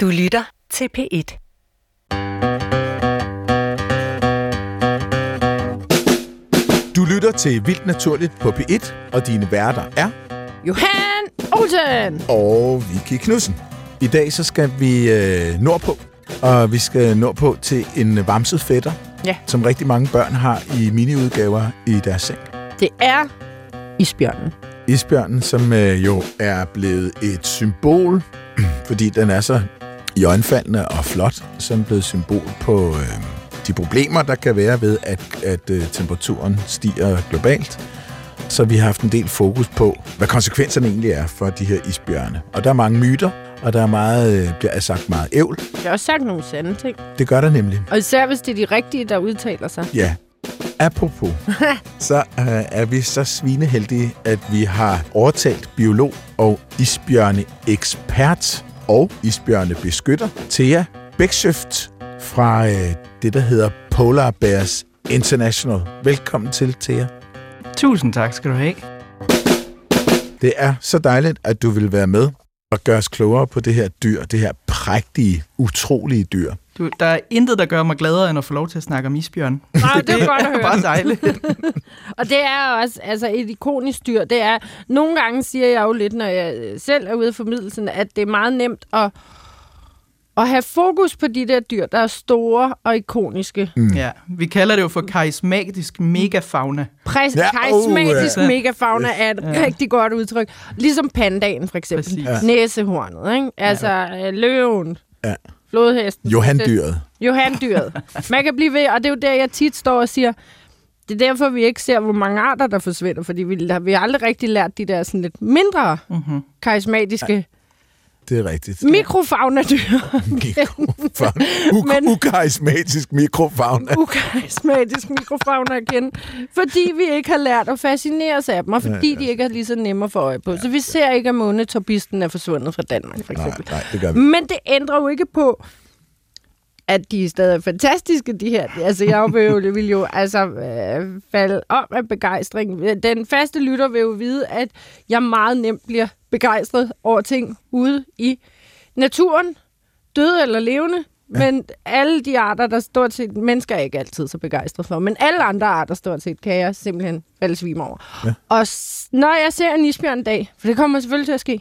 Du lytter til P1. Du lytter til Vildt Naturligt på P1, og dine værter er Johan Olsen! og Vicky Knudsen. I dag så skal vi øh, nordpå, og vi skal nordpå til en vamset fætter, Ja. som rigtig mange børn har i miniudgaver i deres seng. Det er isbjørnen. Isbjørnen, som øh, jo er blevet et symbol, fordi den er så iøjnefaldende og flot, som blevet symbol på øh, de problemer, der kan være ved, at, at øh, temperaturen stiger globalt. Så vi har haft en del fokus på, hvad konsekvenserne egentlig er for de her isbjørne. Og der er mange myter, og der er meget, øh, bliver sagt meget ævl. Jeg har også sagt nogle sande ting. Det gør der nemlig. Og især hvis det er de rigtige, der udtaler sig. Ja. Apropos, så øh, er vi så svineheldige, at vi har overtalt biolog og isbjørne-ekspert og isbjørnebeskytter, Thea Bæksøft fra øh, det, der hedder Polar Bears International. Velkommen til, Thea. Tusind tak skal du have. Det er så dejligt, at du vil være med og gøre os klogere på det her dyr, det her prægtige, utrolige dyr. Du, der er intet, der gør mig gladere, end at få lov til at snakke om isbjørn. Nej, det er godt at er høre. bare dejligt. Og det er også altså et ikonisk dyr. Det er, nogle gange siger jeg jo lidt, når jeg øh, selv er ude af formiddelsen, at det er meget nemt at, at have fokus på de der dyr, der er store og ikoniske. Mm. Ja, vi kalder det jo for karismatisk megafauna. Præs- Ja, ja, karismatisk oh, oh, ja. megafauna er et Ja. rigtig godt udtryk. Ligesom pandaen, for eksempel. Præcis. Ja. Næsehornet, ikke? Altså ja. løven, Ja. Flodhesten. Johan-dyret. Johan-dyret. Man kan blive ved, og det er jo der, jeg tit står og siger, det er derfor, vi ikke ser, hvor mange arter, der forsvinder, fordi vi, vi har aldrig rigtig lært de der sådan lidt mindre Mm-hmm. karismatiske Det er rigtigt. mikrofauna-dyr. Mikrofauna. U- ukarismatisk mikrofauna. Ukarismatisk mikrofauna igen. Fordi vi ikke har lært at fascinere os af dem, og fordi Ja, ja. de ikke er lige så nemme at få øje på. Så vi ser ikke, at månetorbisten er forsvundet fra Danmark, for Nej, eksempel. nej, det gør vi. Men det ændrer jo ikke på, at de er stadig fantastiske, de her. Altså, jeg vil jo, vil jo altså, øh, falde om af begejstring. Den faste lytter vil jo vide, at jeg meget nemt bliver begejstret over ting ude i naturen, døde eller levende. Ja. Men alle de arter, der stort set, mennesker er ikke altid så begejstret for, men alle andre arter stort set, kan jeg simpelthen falde svime over. Ja. Og s- når jeg ser en isbjørn en dag, for det kommer selvfølgelig til at ske,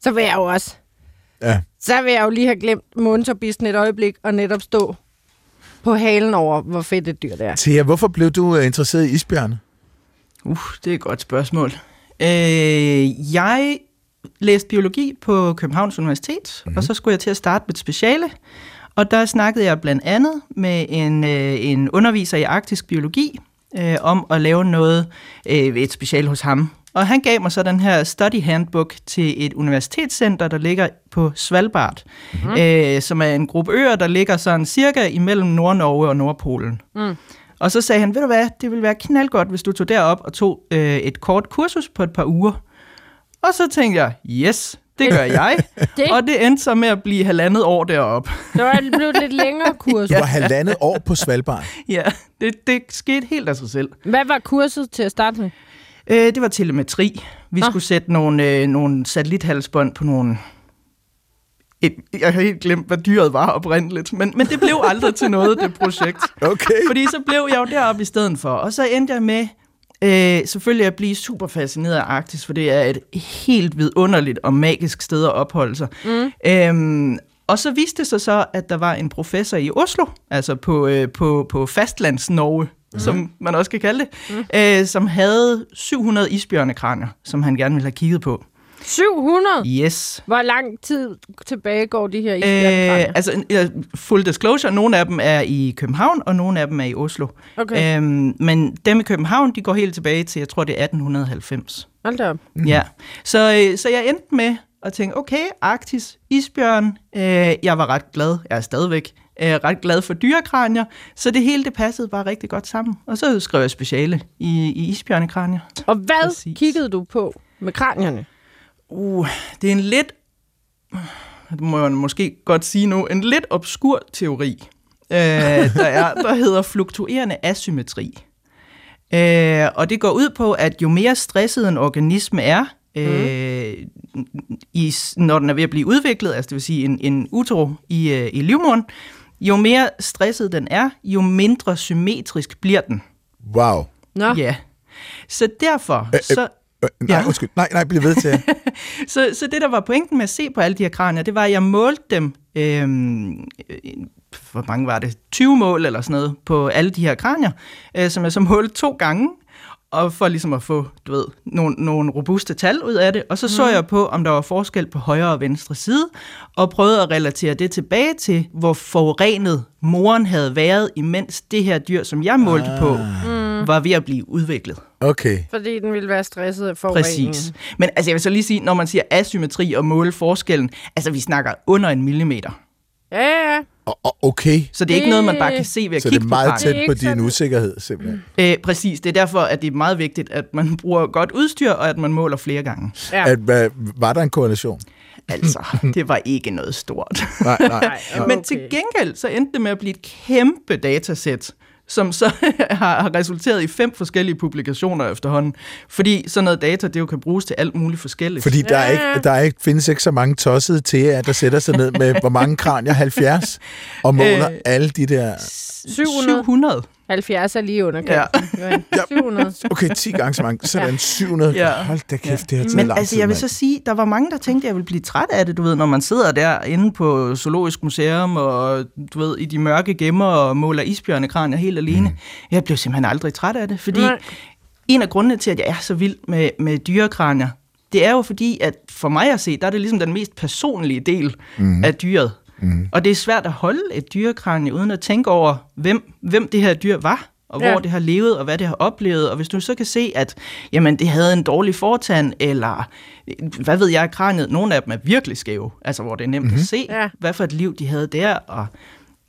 så vil jeg jo også Ja. så vil jeg jo lige have glemt månetorbisten et øjeblik og netop stå på halen over, hvor fedt et dyr det er. Thea, hvorfor blev du øh, interesseret i isbjørne? Uh, det er et godt spørgsmål. Øh, jeg læste biologi på Københavns Universitet, mm-hmm. og så skulle jeg til at starte et speciale. Og der snakkede jeg blandt andet med en, øh, en underviser i arktisk biologi øh, om at lave noget, øh, et speciale hos ham. Og han gav mig så den her study handbook til et universitetscenter, der ligger på Svalbard, mm-hmm. øh, som er en gruppe øer, der ligger sådan cirka imellem Nord-Norge og Nordpolen. Mm. Og så sagde han, ved du hvad, det ville være knaldgodt, hvis du tog derop og tog øh, et kort kursus på et par uger. Og så tænkte jeg, yes, det gør jeg. Det, og det endte så med at blive halvandet år deroppe. det var blevet lidt længere kurs. Du var halvandet år på Svalbard. ja, det, det skete helt af sig selv. Hvad var kurset til at starte med? Øh, det var telemetri. Vi Nå. skulle sætte nogle, øh, nogle satellithalsbånd på nogle... Et, jeg har helt glemt, hvad dyret var oprindeligt, men, men det blev aldrig til noget, det projekt. Okay. Fordi så blev jeg jo deroppe i stedet for. Og så endte jeg med øh, selvfølgelig at blive super fascineret af Arktis, for det er et helt vidunderligt og magisk sted at opholde sig. Mm. Øhm, og så viste det sig så, at der var en professor i Oslo, altså på, øh, på, på fastlands-Norge, mm. som man også kan kalde det, mm. øh, som havde 700 isbjørnekranier, som han gerne ville have kigget på. 700? Yes. Hvor lang tid tilbage går de her Øh, isbjørnekranier? altså, full disclosure, nogle af dem er i København, og nogle af dem er i Oslo. Okay, Øhm, men dem i København, de går helt tilbage til, jeg tror, det er 1890. hold da op. Mm. Ja. Så, øh, så jeg endte med at tænke, okay, Arktis, isbjørn, øh, jeg var ret glad, jeg er stadigvæk øh, ret glad for dyrekranier, så det hele det passede bare rigtig godt sammen. Og så skrev jeg speciale i, i isbjørnekranier. Og hvad Præcis. kiggede du på med kranierne? Uh, det er en lidt, det må jeg måske godt sige nu, en lidt obskur teori, øh, der, er, der hedder fluktuerende asymmetri. Øh, og det går ud på, at jo mere stresset en organisme er, øh, i, når den er ved at blive udviklet, altså det vil sige en, en utero i, øh, i livmoderen, jo mere stresset den er, jo mindre symmetrisk bliver den. Wow. Nå, Ja. Så derfor, Øh, så, Øh, nej, Ja. undskyld. Nej, nej, bliv ved til. så, så det, der var pointen med at se på alle de her kranier, det var, at jeg målte dem, øhm, øh, hvor mange var det, 20 mål eller sådan noget, på alle de her kranier, øh, som jeg så målte to gange, og for ligesom at få, du ved, nogle, nogle robuste tal ud af det. Og så så jeg på, om der var forskel på højre og venstre side, og prøvede at relatere det tilbage til, hvor forurenet moren havde været, imens det her dyr, som jeg målte ah. på, var ved at blive udviklet. Okay. fordi den ville være stresset af forureningen. Præcis. Men altså, jeg vil så lige sige, når man siger asymmetri og måle forskellen, altså vi snakker under en millimeter. Ja, ja, okay. Så det er ikke noget, man bare kan se ved at Så det kigge er meget på tæt Det er på ikke din sådan- usikkerhed, simpelthen. Øh, præcis, det er derfor, at det er meget vigtigt, at man bruger godt udstyr, og at man måler flere gange. ja. At, hvad, var der en korrelation? Altså, det var ikke noget stort. Nej, nej. Nej, okay. Men til gengæld, så endte det med at blive et kæmpe datasæt, som så har har resulteret i fem forskellige publikationer efterhånden. Fordi sådan noget data, det jo kan bruges til alt muligt forskelligt. Fordi der, er ikke, der er ikke, findes ikke så mange tossede til, at der sætter sig ned med, hvor mange kranier, 70, og måler Øh. alle de der... 700. 700. 70 er lige under kanten. Ja. 700. Okay, 10 gange så mange. Sådan 700. Ja. Hold da kæft, det har taget Men lang altså, tid, jeg vil så sige, der var mange, der tænkte, at jeg ville blive træt af det, du ved, når man sidder der inde på Zoologisk Museum, og du ved, i de mørke gemmer og måler isbjørnekranier helt alene. Mm. Jeg blev simpelthen aldrig træt af det, fordi Nej. en af grundene til, at jeg er så vild med, med dyrekranier, det er jo fordi, at for mig at se, der er det ligesom den mest personlige del mm. af dyret. Mm. Og det er svært at holde et dyrekranie, uden at tænke over, hvem, hvem det her dyr var, og Ja. hvor det har levet, og hvad det har oplevet. Og hvis du så kan se, at jamen, det havde en dårlig fortand, eller hvad ved jeg, kraniet, nogle af dem er virkelig skæve, altså hvor det er nemt mm-hmm. at se, Ja. hvad for et liv de havde der, og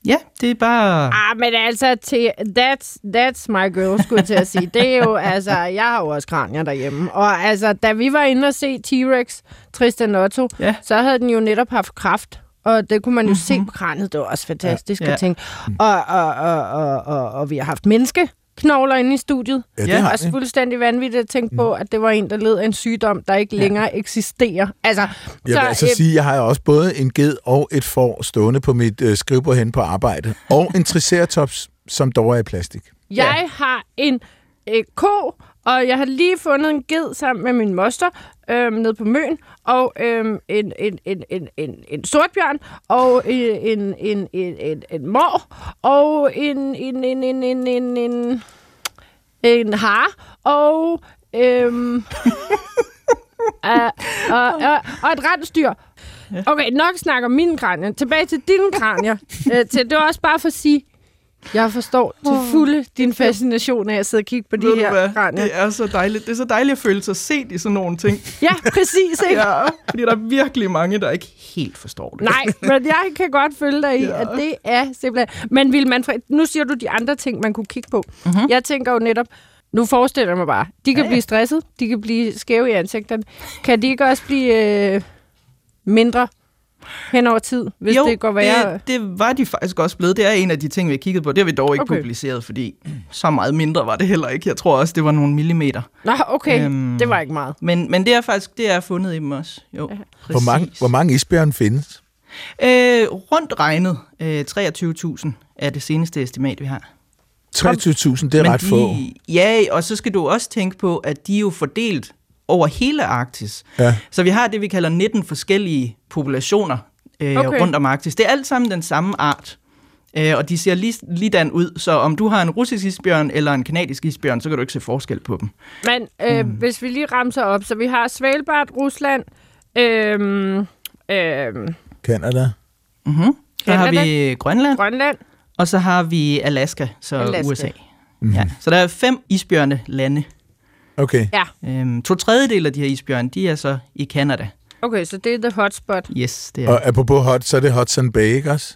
ja, det er bare... Ah, men altså, til, that's, that's my girl, skulle jeg til at sige. Det er jo, altså, jeg har jo også kranier derhjemme. Og altså, da vi var inde og se T-Rex, Tristan Otto, Ja. så havde den jo netop haft kraft. Og det kunne man jo mm-hmm. se på kraniet. Det var også fantastisk Ja. at tænke. Og, og, og, og, og, og vi har haft menneskeknogler inde i studiet. Ja, det Ja, har også vi. fuldstændig vanvittigt at tænke på, at det var en, der led af en sygdom, der ikke længere eksisterer. Altså, Jeg vil altså øh, sige, at jeg har også både en ged og et får stående på mit øh, skrivebord hen på arbejde. Og en triceratops, som dog er i plastik. Jeg har en øh, ko, og jeg har lige fundet en ged sammen med min moster øh, nede på Møn, og øh, en, en, en, en, en, en sortbjørn, og øh, en, en, en, en, en mor, og en, en, en, en, en, en, en, en har, og, øh, uh, og, og, og et rensdyr. Okay, nok snakker mine kranier. Tilbage til dine kranier. Øh, til, det var også bare for at sige, jeg forstår til fulde din fascination af at sidde og kigge på de Ved her kranier. Det er så dejligt. Det er så dejligt at føle sig set i sådan nogle ting. Ja, præcis, ikke? Ja, fordi der er virkelig mange, der ikke helt forstår det. Nej, men jeg kan godt følge dig i, Ja. at det er simpelthen... Men vil man... Nu siger du de andre ting, man kunne kigge på. Mhm. Uh-huh. Jeg tænker jo netop... Nu forestiller jeg mig bare, de kan ja, blive stresset, de kan blive skæve i ansigterne. Kan de ikke også blive øh, mindre hen over tid, hvis jo, det går værre? det, det var de faktisk også blevet. Det er en af de ting, vi har kigget på. Det har vi dog ikke Okay. publiceret, fordi så meget mindre var det heller ikke. Jeg tror også, det var nogle millimeter. Nå, okay, Øhm, det var ikke meget. Men, men det er faktisk det er fundet i dem også. Jo, Ja. Hvor mange, hvor mange isbjørn findes? Øh, rundt regnet øh, 23.000 er det seneste estimat, vi har. 23.000, det er Men ret de, få. Ja, og så skal du også tænke på, at de er jo fordelt over hele Arktis. Ja. Så vi har det, vi kalder 19 forskellige populationer øh, Okay. rundt om Arktis. Det er alt sammen den samme art. Øh, og de ser lige, ligedan ud, så om du har en russisk isbjørn eller en kanadisk isbjørn, så kan du ikke se forskel på dem. Men øh, mm. hvis vi lige ramser op, så vi har Svalbard, Rusland, øh, øh, Canada. Mm-hmm. Så har vi Grønland, Grønland. og så har vi Alaska, så Alaska. USA. Mhm. Ja. Så der er fem isbjørne lande. Okay. Ja, Øhm, to tredjedel af de her isbjørne, de er så i Canada. okay, så det er the hotspot. Yes, det er. Og apropos hot, så er det Hudson Bay, ikke også?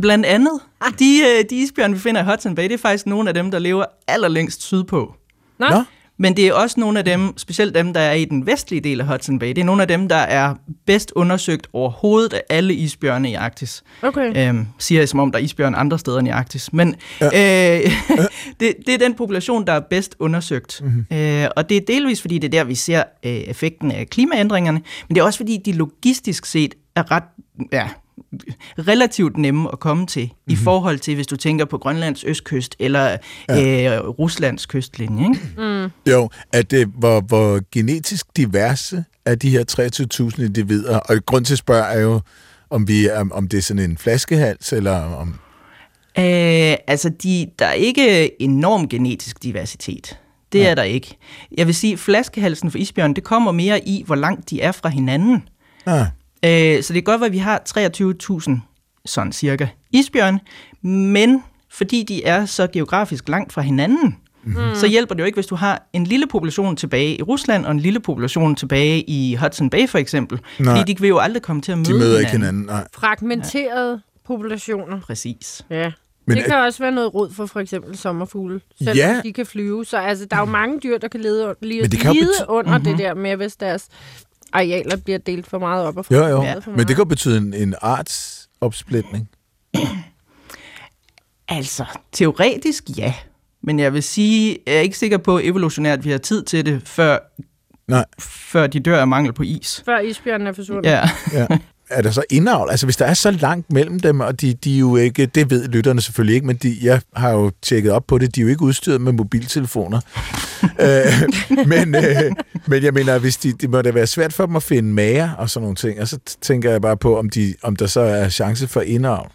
Blandt andet, de, øh, de isbjørne, vi finder i Hudson Bay, det er faktisk nogle af dem, der lever allerlængst sydpå. Nå, Nå. Men det er også nogle af dem, specielt dem, der er i den vestlige del af Hudson Bay, det er nogle af dem, der er bedst undersøgt overhovedet af alle isbjørne i Arktis. Okay. Øhm, siger jeg, som om der er isbjørn andre steder end i Arktis. Men ja. øh, det, det er den population, der er bedst undersøgt. Mm-hmm. Øh, og det er delvis, fordi det er der, vi ser øh, effekten af klimaændringerne, men det er også, fordi de logistisk set er ret... Ja, relativt nemme at komme til, mm-hmm. i forhold til, hvis du tænker på Grønlands østkyst eller ja. øh, Ruslands kystlinje. Ikke? Mm. Jo, at det, hvor, hvor genetisk diverse er de her 23.000 individer, og grund til at spørge er jo, om, vi, om, om det er sådan en flaskehals, eller om... Øh, altså, de, der er ikke enorm genetisk diversitet. Det ja. er der ikke. Jeg vil sige, flaskehalsen for isbjørn, det kommer mere i, hvor langt de er fra hinanden. Ah, Øh, så det kan godt være, at vi har 23.000 sådan cirka isbjørn, men fordi de er så geografisk langt fra hinanden, mm-hmm. så hjælper det jo ikke, hvis du har en lille population tilbage i Rusland og en lille population tilbage i Hudson Bay for eksempel. Nej. Fordi de vil jo aldrig komme til at møde de møder ikke hinanden. hinanden, nej. Fragmenterede populationer. Præcis. Ja. Men det er- kan også være noget råd for for eksempel sommerfugle, selvom Ja. ja. de kan flyve. Så altså, der er jo mange dyr, der kan lede, lide, Men det kan jo lide bety- under mm-hmm. det der med, hvis deres arealer bliver delt for meget op. Og for Jo, jo. meget for Men det kan betyde en, en artsopsplitning. Altså, teoretisk ja. Men jeg vil sige, jeg er ikke sikker på evolutionært, at vi har tid til det, før, Nej. før de dør af mangel på is. Før isbjørnen er forsvundet. Ja. Ja. Er der så indavl? Altså, hvis der er så langt mellem dem, og de, de er jo ikke, det ved lytterne selvfølgelig ikke, men de, jeg har jo tjekket op på det, de er jo ikke udstyret med mobiltelefoner. øh, men, øh, men jeg mener, hvis de, det må da være svært for dem at finde mager og sådan nogle ting, og så tænker jeg bare på, om, de, om der så er chance for indavl.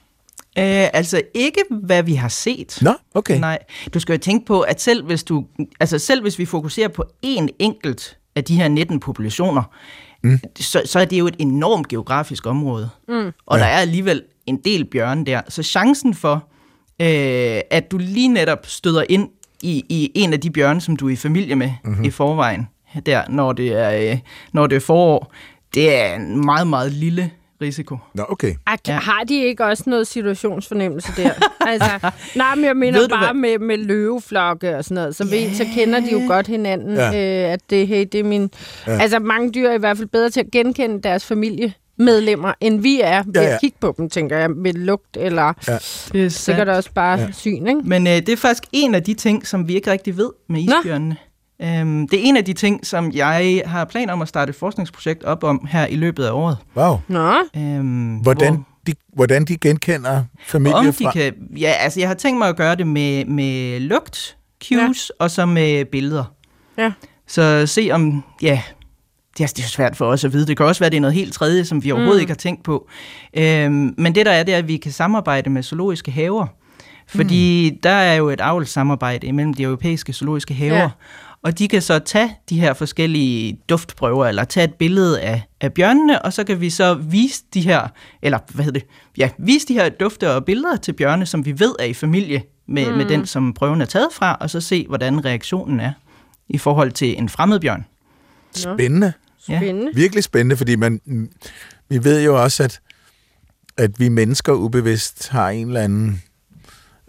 Øh, altså ikke, hvad vi har set. Nå, okay. Nej, du skal jo tænke på, at selv hvis, du, altså selv hvis vi fokuserer på én enkelt af de her 19 populationer, mm. så, så er det jo et enormt geografisk område. Mm. Og Ja. der er alligevel en del bjørne der. Så chancen for, øh, at du lige netop støder ind i, i en af de bjørne, som du er i familie med mm-hmm. i forvejen, der, når det, er, øh, når det er forår, det er en meget, meget lille risiko. Nå, okay. Ak, Ja. Har de ikke også noget situationsfornemmelse der? altså, nej, men jeg mener Ved bare med, med løveflokke og sådan noget. Så, ved, så kender de jo godt hinanden, Ja. øh, at det, hey, det er min... Ja. Altså, mange dyr er i hvert fald bedre til at genkende deres familiemedlemmer, end vi er ved Ja, ja, at kigge på dem, tænker jeg, med lugt eller Ja. Det er sikkert også bare Ja. syn, ikke? Men øh, det er faktisk en af de ting, som vi ikke rigtig ved med isbjørnene. Øhm, det er en af de ting, som jeg har planer om at starte et forskningsprojekt op om her i løbet af året. Wow. Nå, Øhm, Hvordan de, hvordan de genkender familie Om de fra... kan, ja, altså jeg har tænkt mig at gøre det med, med lugt, cues ja. og så med billeder. ja. Så se om, ja, det er, det er jo svært for os at vide. Det kan også være, det er noget helt tredje, som vi overhovedet mm. ikke har tænkt på. Øhm, men det der er, det er, at vi kan samarbejde med zoologiske haver. Fordi mm. der er jo et avlssamarbejde imellem de europæiske zoologiske haver. Ja. Og de kan så tage de her forskellige duftprøver, eller tage et billede af, af bjørnene, og så kan vi så vise de her, eller hvad hedder det, ja, vise de her dufte og billeder til bjørne, som vi ved er i familie med, mm. med den, som prøven er taget fra, og så se, hvordan reaktionen er i forhold til en fremmed bjørn. Spændende. Ja. Spændende. Virkelig spændende, fordi man, mm, vi ved jo også, at, at vi mennesker ubevidst har en eller anden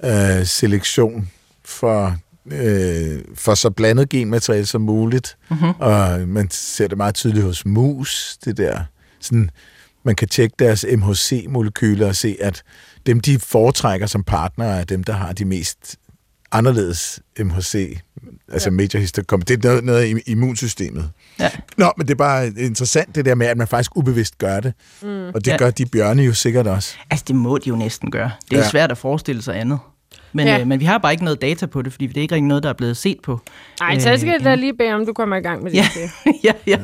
øh, selektion for, øh, for så blandet genmateriale som muligt. Mm-hmm. Og man ser det meget tydeligt hos mus, det der. Sådan, man kan tjekke deres MHC-molekyler og se, at dem, de foretrækker som partnere, er dem, der har de mest anderledes MHC, altså ja. major histocomplex. Det er noget, noget af immunsystemet. Ja. Nå, men det er bare interessant det der med, at man faktisk ubevidst gør det. Mm. Og det Ja. gør de bjørne jo sikkert også. Altså, det må de jo næsten gøre. Det er ja. Svært at forestille sig andet. Men, ja. Øh, men vi har bare ikke noget data på det, fordi det er ikke rigtig noget, der er blevet set på. Ej, så skal jeg Øh, da lige bede om, du kommer i gang med det. Ja. Ja. ja, ja.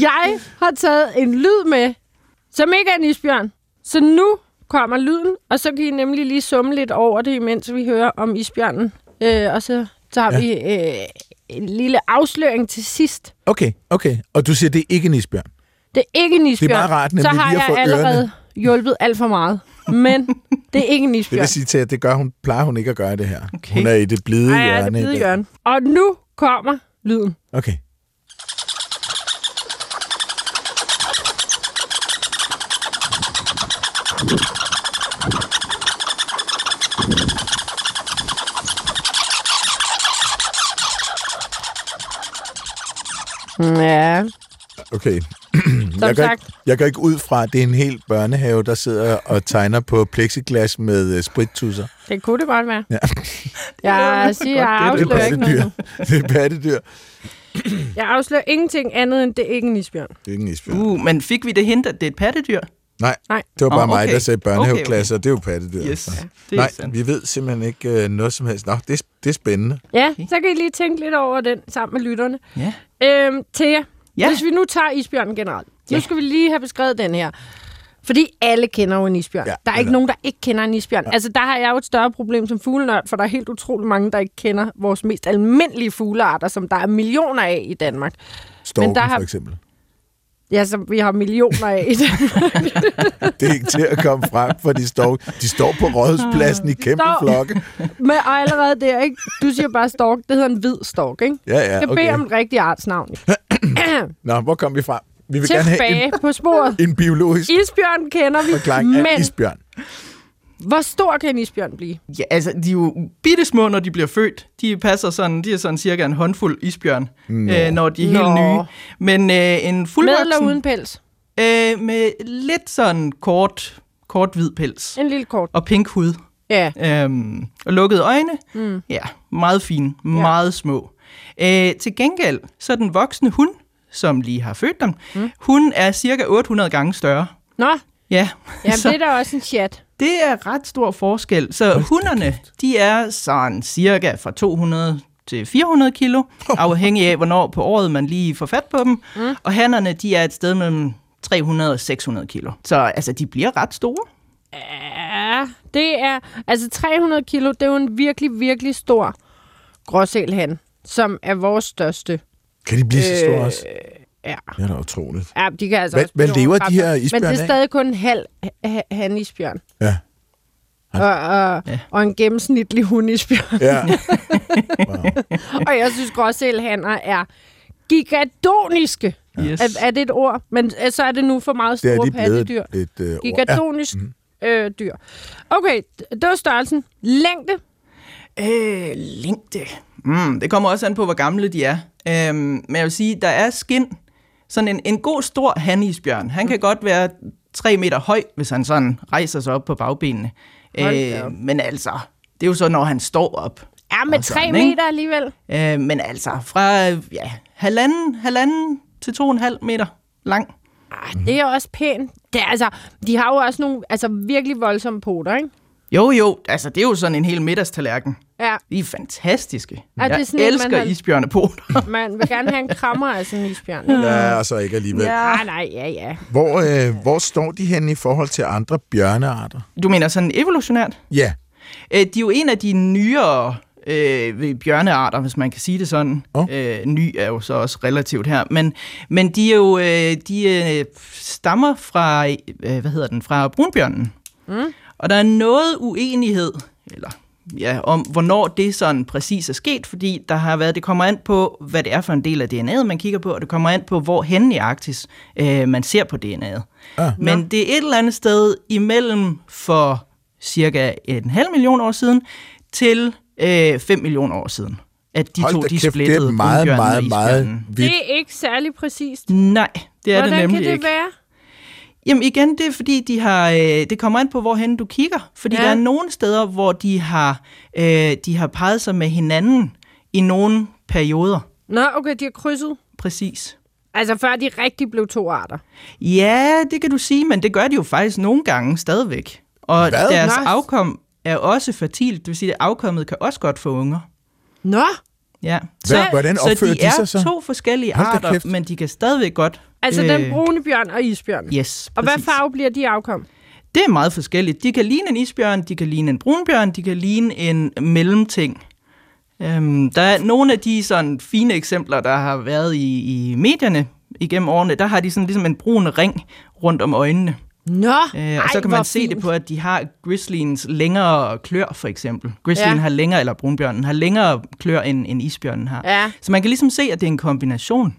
Jeg har taget en lyd med, som ikke er en isbjørn. Så nu kommer lyden, og så kan I nemlig lige summe lidt over det, imens vi hører om isbjørnen. Øh, og så tager Ja. ja. vi øh, en lille afsløring til sidst. Okay, okay. Og du siger, det er ikke en isbjørn. Det er ikke en isbjørn. Det er meget rart, så nemlig har lige at jeg allerede ørerne. hjulpet alt for meget. Men det er ikke en Det isbjørn. vil sige til, at det gør hun, plejer hun ikke at gøre det her. Okay. Hun er i det blide Ej, ja, hjørne. det i blide hjørne. Og nu kommer lyden. Okay. Ja, Okay. som jeg, går sagt. ikke, jeg går ikke ud fra, at det er en hel børnehave, der sidder og tegner på plexiglas med uh, sprittusser. Det kunne det godt være. Ja. Jeg siger, jeg er Det er afslører ikke noget. pattedyr. Det er pattedyr. Jeg afslører ingenting andet, end det er ikke en isbjørn. Det er ikke en isbjørn. Uh, men fik vi det hint, at det er et pattedyr? Nej, Nej. det var bare mig, okay. der sagde børnehaveklasser. Okay, Det er jo pattedyr. Yes, Ja. det Nej, sandt. vi ved simpelthen ikke uh, noget som helst. Nå, det er, det er spændende. Ja, så kan I lige tænke lidt over den sammen med lytterne. Ja. Øhm, Thea, Ja. hvis vi nu tager isbjørnen generelt. Nu Ja. skal vi lige have beskrevet den her. Fordi alle kender jo en isbjørn. Ja, der er men- ikke nogen, der ikke kender en isbjørn. Ja. Altså, der har jeg jo et større problem som fuglenørd, for der er helt utrolig mange, der ikke kender vores mest almindelige fuglearter, som der er millioner af i Danmark. Storken der har- for eksempel. Ja, som vi har millioner af i Danmark. Det er ikke til at komme frem, for de står, de står på rådhuspladsen i kæmpe Står- flokke. Men og allerede der, ikke? Du siger bare stork. Det hedder en hvid stork, ikke? Ja, ja, Jeg beder okay. om et rigtigt artsnavn. Nå, hvor kom vi fra? Vi vil gerne have Tilbage på sporet. en, en biologisk Isbjørn kender vi, men isbjørn. Hvor stor kan en isbjørn blive? Ja, altså, de er jo bitte små, når de bliver født. De passer sådan, de er sådan cirka en håndfuld isbjørn, øh, når de er helt Nå. nye. Men øh, en Med fuldvoksen... eller uden pels? Øh, med lidt sådan kort, kort hvid pels. En lille kort. Og pink hud. Ja. Øhm, og lukkede øjne. Mm. Ja, meget fine. Meget små. Øh, til gengæld, så den voksne hund, som lige har født dem, mm. hun er cirka 800 gange større. Nå, Ja, jamen, så det er da også en chat. Det er ret stor forskel. Så hunderne, de er sådan cirka fra 200 til 400 kilo, afhængig af, hvornår på året man lige får fat på dem. Mm. Og hannerne, de er et sted mellem 300 og 600 kilo. Så altså, de bliver ret store. Ja, det er... Altså 300 kilo, det er jo en virkelig, virkelig stor gråsælhan, som er vores største. Kan de blive så store Øh, også? Ja, Det er da utroligt. ja de kan altså Hvad- hvad lever de her isbjørne Men det er stadig kun en halv ha- hanisbjørn. Ja. Og, og, Ja. og en gennemsnitlig hundisbjørn. Ja. og jeg synes, gråsælhanner er gigadoniske. Yes. Er, er det et ord? Men øh, så er det nu for meget Det er store pattedyr. et, øh. Gigadonisk Mhm. øh, dyr. Okay, det var størrelsen. Længde. Øh, længde. Mm, det kommer også an på, hvor gamle de er. Øhm, men jeg vil sige, der er skin. Sådan en, en god, stor hanisbjørn. Han kan godt være 3 meter høj, hvis han sådan rejser sig op på bagbenene. Op. men altså, det er jo så, når han står op. Ja, med tre sådan, ikke? meter alligevel. Øh, men altså, fra ja, halvanden, halvanden til to og en halv meter lang. Ah, det er også pænt. Det er, altså, de har jo også nogle altså, virkelig voldsomme poter, ikke? Jo, jo, altså det er jo sådan en hel middagstallerken. Ja, De er fantastiske. Er det jeg sådan en, man elsker har- isbjørnepoter. man vil gerne have en krammer af sådan en isbjørn. Ja, og så ikke alligevel. Ja. Nej, nej, ja, ja. Hvor, øh, hvor står de henne i forhold til andre bjørnearter? Du mener sådan evolutionært? Ja. Øh, de er jo en af de nyere øh, bjørnearter, hvis man kan sige det sådan. Åh. Øh, ny er jo så også relativt her. Men, men de er jo øh, de øh, stammer fra, øh, hvad hedder den, fra brunbjørnen. Mm. Og der er noget uenighed, eller ja, om hvornår det sådan præcis er sket, fordi der har været, det kommer an på, hvad det er for en del af DNA'et, man kigger på, og det kommer an på, hvor hen i Arktis øh, man ser på DNA'et. Ah. Men det er et eller andet sted imellem for cirka en halv million år siden til øh, 5 millioner år siden, at de Hold to de kæft, det splittede er meget, meget, meget vidt. Det er ikke særlig præcist. Nej, det er Hvordan det nemlig kan det ikke. være? Jamen igen, det er fordi, de har, øh, det kommer an på, hvorhen du kigger. Fordi Ja. der er nogle steder, hvor de har, øh, de har peget sig med hinanden i nogle perioder. Nå, okay, de har krydset. Præcis. Altså før de rigtig blev to arter. Ja, det kan du sige, men det gør de jo faktisk nogle gange stadigvæk. Og Hvad? deres Nå. afkom er også fertilt, det vil sige, at afkommet kan også godt få unger. Nå, Ja. Hvad, hvordan så opfører de, de, er sig så? to forskellige arter, kæft. men de kan stadigvæk godt... altså øh, den brune bjørn og isbjørn. Yes, og hvad præcis. farve bliver de afkom? Det er meget forskelligt. De kan ligne en isbjørn, de kan ligne en brunbjørn, de kan ligne en mellemting. Øhm, der er nogle af de sådan fine eksempler, der har været i, i medierne igennem årene, der har de sådan ligesom en brun ring rundt om øjnene. Nå, Øh, og så kan man se fint. det på, at de har grizzlyens længere klør, for eksempel. Grizzlyen Ja. har længere, eller brunbjørnen har længere klør, end, end isbjørnen har. Ja. Så man kan ligesom se, at det er en kombination.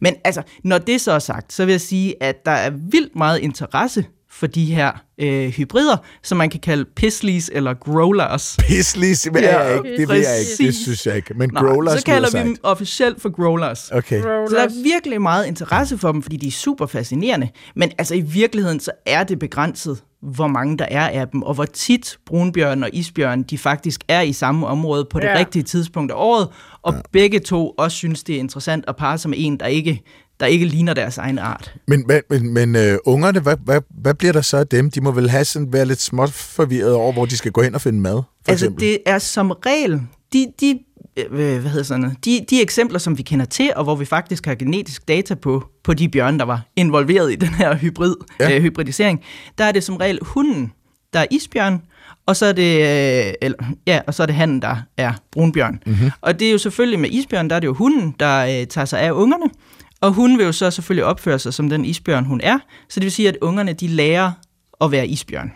Men altså, når det så er sagt, så vil jeg sige, at der er vildt meget interesse for de her øh, hybrider, som man kan kalde pisleys eller growlers. Pislis, det ved Ja, jeg ikke. Det ved jeg ikke. Det præcis. synes jeg ikke. Men Nå, growlers så kalder vi dem officielt for growlers. Okay. Så der er virkelig meget interesse for dem, fordi de er super fascinerende. Men altså i virkeligheden, så er det begrænset, hvor mange der er af dem, og hvor tit brunbjørn og isbjørn, de faktisk er i samme område på det Ja. rigtige tidspunkt af året, og ja. begge to også synes, det er interessant at parre sig med en, der ikke, der ikke ligner deres egen art. Men, men, men, øh, ungerne, hvad, hvad, hvad bliver der så af dem? De må vel have sådan, være lidt småt forvirret over, hvor de skal gå hen og finde mad, for altså eksempel. det er som regel, de, de, øh, hvad hedder sådan noget, de, de eksempler, som vi kender til, og hvor vi faktisk har genetisk data på, på de bjørne, der var involveret i den her hybrid, Ja. øh, hybridisering, der er det som regel hunden, der er isbjørn, og så er det, øh, eller, ja, og så er det hannen, der er brunbjørn. Mm-hmm. Og det er jo selvfølgelig med isbjørn, der er det jo hunden, der øh, tager sig af ungerne, og hun vil jo så selvfølgelig opføre sig som den isbjørn, hun er. Så det vil sige, at ungerne, de lærer at være isbjørn.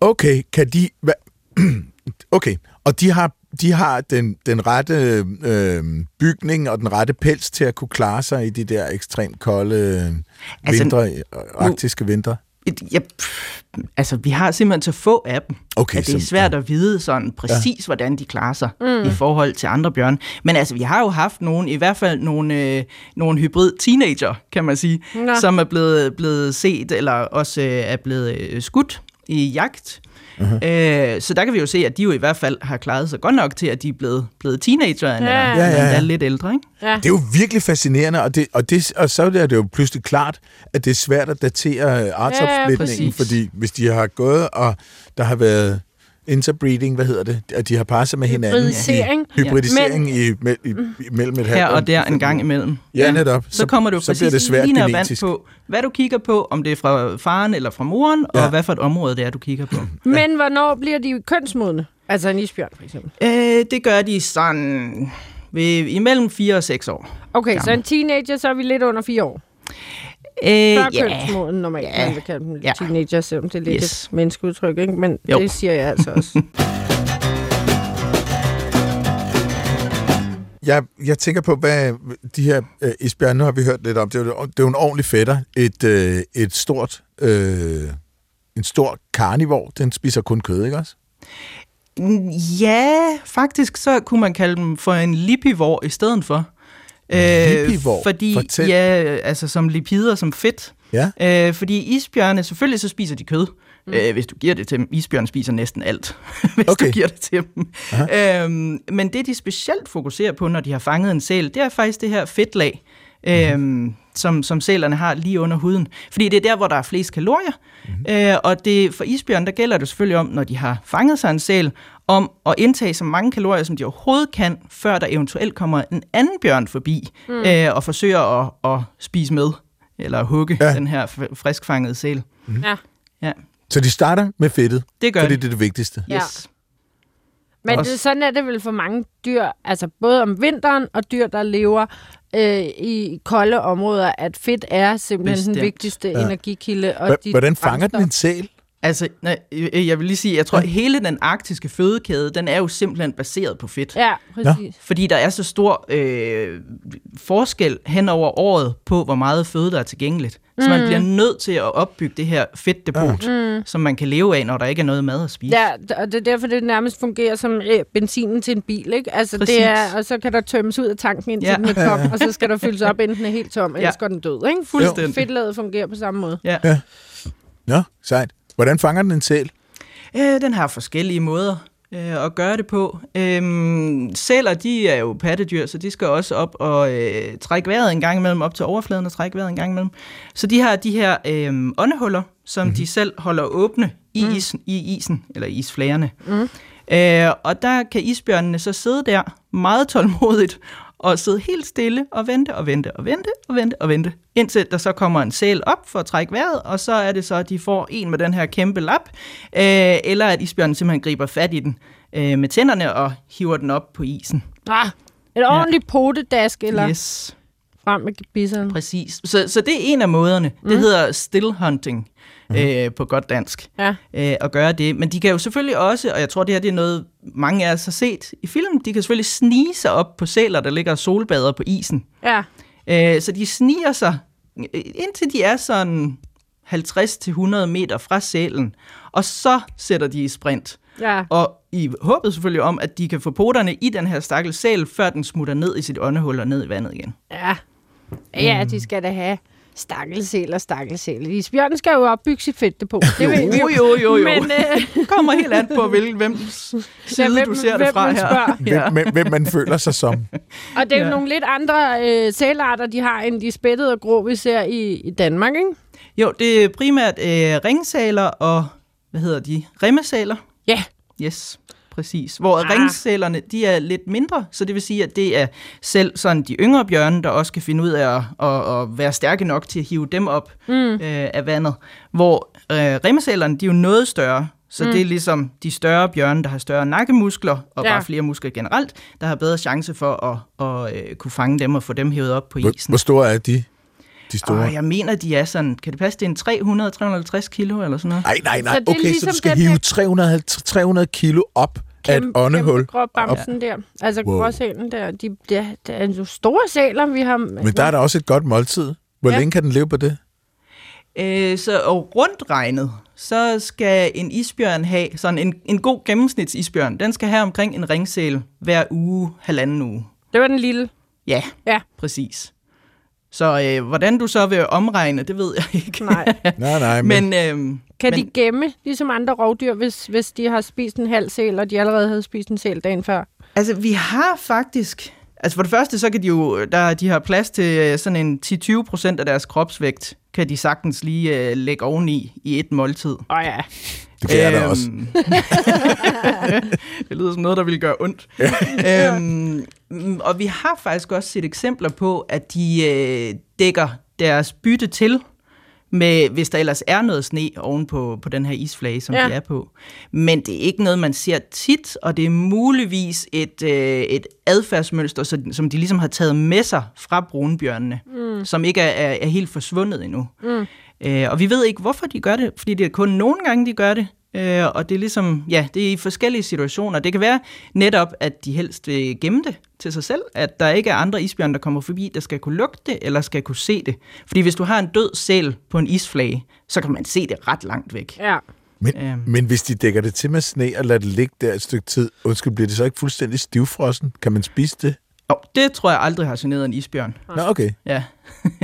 Okay, kan de... Okay, og de har, de har den, den rette øh, bygning og den rette pels til at kunne klare sig i de der ekstremt kolde Altså, vintre, arktiske vintre. Ja, pff, altså, vi har simpelthen så få af dem, Okay, at det er svært at vide sådan præcis, ja. hvordan de klarer sig mm. i forhold til andre bjørn. Men altså, vi har jo haft nogle, i hvert fald nogle, øh, nogle hybrid teenager, kan man sige, Nå. som er blevet, blevet set, eller også øh, er blevet øh, skudt i jagt. Uh-huh. Øh, så der kan vi jo se, at de jo i hvert fald har klaret sig godt nok til, at de er blevet, blevet teenager, Ja. eller, Ja, ja, ja. lidt ældre, ikke? Ja. Det er jo virkelig fascinerende, og, det, og, det, og så er det jo pludselig klart, at det er svært at datere artsopsplitningen, præcis. fordi hvis de har gået, og der har været interbreeding, hvad hedder det, at de har parret sig med hinanden. Hybridisering. I, hybridisering Men- i, me, i, mellem et halvt Her og der en gang imellem. Ja, netop. Så, så kommer du så bliver det præcis svært lige vand genetisk. på, hvad du kigger på, om det er fra faren eller fra moren, Ja. og hvad for et område det er, du kigger på. Men hvornår bliver de kønsmodne? Altså en isbjørn, for eksempel. øh, det gør de sådan ved, imellem 4 og 6 år. Okay, så en teenager, så er vi lidt under fire år. Øh, Før ja. kønsmoden, normalt Ja. man vil kalde dem Ja. teenager, selvom det er lidt Yes. et menneskeudtryk, ikke? Men Jo. det siger jeg altså også. Jeg, jeg tænker på, hvad de her øh, isbjørne, nu har vi hørt lidt om, det er jo, det er jo en ordentlig fætter. Et, øh, et stort, øh, en stor karnivor, den spiser kun kød, ikke også? Mm, Ja, faktisk så kunne man kalde dem for en lipivor i stedet for. Lipivor? Fordi, Fortæl. ja, altså som lipider, som fedt. Ja. Øh, fordi isbjørne, selvfølgelig så spiser de kød. Mm. Øh, hvis du giver det til dem. Isbjørn spiser næsten alt, hvis Okay. du giver det til dem. Øhm, men det, de specielt fokuserer på, når de har fanget en sæl, det er faktisk det her fedtlag, øhm, som, som sælerne har lige under huden. Fordi det er der, hvor der er flest kalorier. Mm. Øh, og det, for isbjørn, der gælder det selvfølgelig om, når de har fanget sig en sæl, om at indtage så mange kalorier, som de overhovedet kan, før der eventuelt kommer en anden bjørn forbi mm. øh, og forsøger at, at spise med, eller hugge Ja. den her friskfangede sæl. ja. Ja, Så de starter med fedtet, det gør fordi de. det er det vigtigste. Ja. Yes. Men det, sådan er det vel for mange dyr, altså både om vinteren og dyr, der lever øh, i kolde områder, at fedt er simpelthen den Bestemt. vigtigste ja. energikilde. Og Hva- de Hvordan fanger den en sæl? Altså, nej, øh, jeg vil lige sige, jeg tror, at hele den arktiske fødekæde, den er jo simpelthen baseret på fedt. Ja, præcis. Fordi der er så stor øh, forskel hen over året på, hvor meget føde, der er tilgængeligt. Så man bliver nødt til at opbygge det her fedtdepot, mm. som man kan leve af, når der ikke er noget mad at spise. Ja, og det er derfor, det nærmest fungerer som øh, benzinen til en bil, ikke? Altså, Præcis. det er, og så kan der tømmes ud af tanken, indtil Ja. ja. den er tom, og så skal der fyldes op, inden den er helt tom, ellers Ja. går den død, ikke? Fuldstændig. Fedtlaget fungerer på samme måde. Ja. Nå, sejt. Hvordan fanger den en sæl? Øh, den har forskellige måder øh, at gøre det på. Øhm, sæler, de er jo pattedyr, så de skal også op og øh, trække vejret en gang imellem, op til overfladen og trække vejret en gang imellem. Så de har de her øh, åndehuller, som mm-hmm. de selv holder åbne i, mm. isen, i isen, eller isflagerne. Mm. Øh, og der kan isbjørnene så sidde der meget tålmodigt og sidde helt stille og vente og vente og vente og vente og vente, indtil der så kommer en sæl op for at trække vejret, og så er det så, at de får en med den her kæmpe lap, øh, eller at isbjørnen simpelthen griber fat i den øh, med tænderne og hiver den op på isen. Ah, et ordentligt potedask, eller yes. Yes, frem med bisserne. præcis. Så, så det er en af måderne. Mm. Det hedder still hunting øh, på godt dansk. Ja. øh, at gøre det. Men de kan jo selvfølgelig også, og jeg tror, det her det er noget, mange af os har set i film, de kan selvfølgelig snige sig op på sæler, der ligger og solbader på isen. Ja. Øh, så de sniger sig, øh, indtil de er sådan 50-100 meter fra sælen, og så sætter de i sprint. Ja. Og i håbet selvfølgelig om, at de kan få poterne i den her stakkels sæl, før den smutter ned i sit åndehul og ned i vandet igen. Ja. Ja, de skal da have stakkelsæl og stakkelsæl. Isbjørnen skal jo opbygge sit fættepå. Det ved vi Jo, jo, jo, jo. Men øh, Det kommer helt an på, hvilken hvem side hvem- du ser det hvem fra man her. spørger. Hvem, hvem, hvem man føler sig som. og det er jo Ja. nogle lidt andre øh, sælarter, de har, end de spættede og grå, vi ser i, i Danmark, ikke? Jo, det er primært øh, ringsaler og, hvad hedder de, remmesæler. Ja. Yes, præcis. Hvor Ah. ringsælerne, de er lidt mindre, så det vil sige, at det er selv sådan de yngre bjørne, der også kan finde ud af at, at, at være stærke nok til at hive dem op mm. øh, af vandet. Hvor øh, remmesælerne, de er jo noget større, så mm. det er ligesom de større bjørne, der har større nakkemuskler, og Ja. bare flere muskler generelt, der har bedre chance for at, at, at kunne fange dem og få dem hævet op på Hvor, isen. hvor store er de? De store? Og jeg mener, de er sådan, kan det passe, det er en 300-350 kilo eller sådan noget? Nej, nej, nej. Så det er Okay, så ligesom du skal den hive her- 300, 300 kilo op af et åndehul. Kæmpe der. Altså Wow. gråsælen der. De, der, der er jo store sæler, vi har. Men der er der også et godt måltid. Hvor Ja. længe kan den leve på det? Øh, så og rundt regnet, så skal en isbjørn have, sådan en, en god gennemsnitsisbjørn, den skal have omkring en ringsæl hver uge, halvanden uge. Det var den lille. Ja, Ja. præcis. Så øh, hvordan du så vil omregne, det ved jeg ikke. Nej. Nej, nej, men, Men, øh, Kan Men- de gemme, ligesom andre rovdyr, hvis, hvis de har spist en halv sæl, og de allerede havde spist en sæl dagen før? altså vi har faktisk, altså for det første, så kan de jo, der de har plads til øh, sådan en 10-20 procent af deres kropsvægt, kan de sagtens lige øh, lægge oveni i et måltid. Åh oh, ja. det kan jeg da også. Øhm, det lyder som noget, der ville gøre ondt. øhm, og vi har faktisk også set eksempler på, at de øh, dækker deres bytte til, med, hvis der ellers er noget sne oven på, på den her isflage, som Ja. ja. de er på. Men det er ikke noget, man ser tit, og det er muligvis et, øh, et adfærdsmønster, så, som de ligesom har taget med sig fra brunbjørnene, mm. som ikke er, er, er helt forsvundet endnu. Mm. Øh, og vi ved ikke, hvorfor de gør det, fordi det er kun nogle gange, de gør det. Øh, og det er ligesom, ja, det er i forskellige situationer. Det kan være netop, at de helst vil gemme det til sig selv, at der ikke er andre isbjørn, der kommer forbi, der skal kunne lugte det, eller skal kunne se det. Fordi hvis du har en død sæl på en isflage, så kan man se det ret langt væk. Ja. Men, Øhm. men hvis de dækker det til med sne og lader det ligge der et stykke tid, undskyld, bliver det så ikke fuldstændig stivfrossen? Kan man spise det? Og det tror jeg aldrig har generet en isbjørn. Nå, okay. Ja.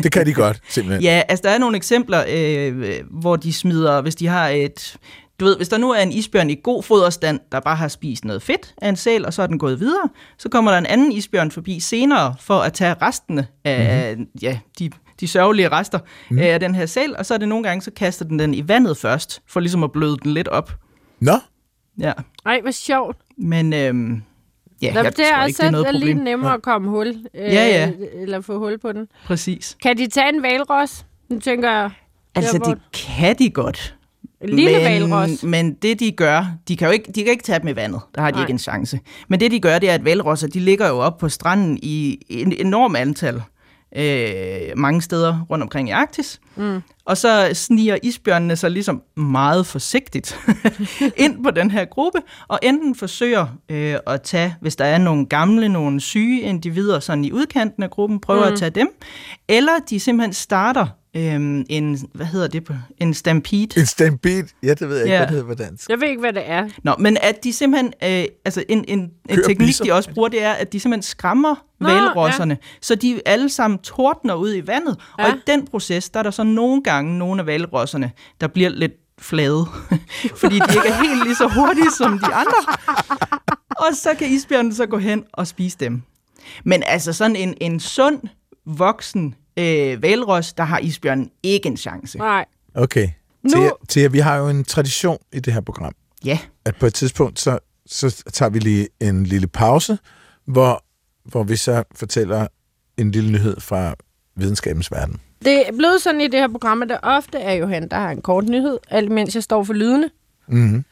Det kan de godt, simpelthen. Ja, altså der er nogle eksempler, øh, hvor de smider, hvis de har et... Du ved, hvis der nu er en isbjørn i god foderstand, der bare har spist noget fedt af en sæl, og så er den gået videre, så kommer der en anden isbjørn forbi senere for at tage restene af mm-hmm. ja, de, de sørgelige rester mm. af den her sæl, og så er det nogle gange, så kaster den den i vandet først, for ligesom at bløde den lidt op. Nå, Ja, Ej, hvor sjovt. men øhm, ja, Nå, jeg det er tror ikke, også det er noget er lige problem. nemmere at komme hul. Øh, Ja, ja. Eller få hul på den. Præcis. Kan de tage en valros? Nu tænker jeg, Altså, det kan de godt. Lille men, valros. Men det, de gør, de kan jo ikke, de kan ikke tage dem i vandet. Der har de Nej. ikke en chance. Men det, de gør, det er, at valrosser, de ligger jo op på stranden i en enorm antal. Øh, mange steder rundt omkring i Arktis. Mm. Og så sniger isbjørnene sig ligesom meget forsigtigt ind på den her gruppe, og enten forsøger øh, at tage, hvis der er nogle gamle, nogle syge individer sådan i udkanten af gruppen, prøver mm. at tage dem, eller de simpelthen starter øh, en, hvad hedder det på, en stampede. en stampede. Ja, det ved jeg ikke, Ja. hvad det hedder på dansk. Jeg ved ikke, hvad det er. Nå, men at de simpelthen, øh, altså en, en, en teknik, bisser. de også bruger, det er, at de simpelthen skræmmer valrosserne, så de alle sammen tordner ud i vandet. Ja. Og Ja. i den proces, der er der så nogle gange nogle af valrosserne, der bliver lidt flade, fordi de ikke er helt lige så hurtige som de andre. Og så kan isbjørnen så gå hen og spise dem. Men altså sådan en, en sund, voksen øh, valros, der har isbjørnen ikke en chance. Nej. Okay. Nu- Thea, Thea, vi har jo en tradition i det her program, Ja, at på et tidspunkt, så, så tager vi lige en lille pause, hvor, hvor vi så fortæller en lille nyhed fra videnskabens verden. Det er blevet sådan i det her program, at det ofte er Johan, der har en kort nyhed, alt mens jeg står for lydene. Mm-hmm.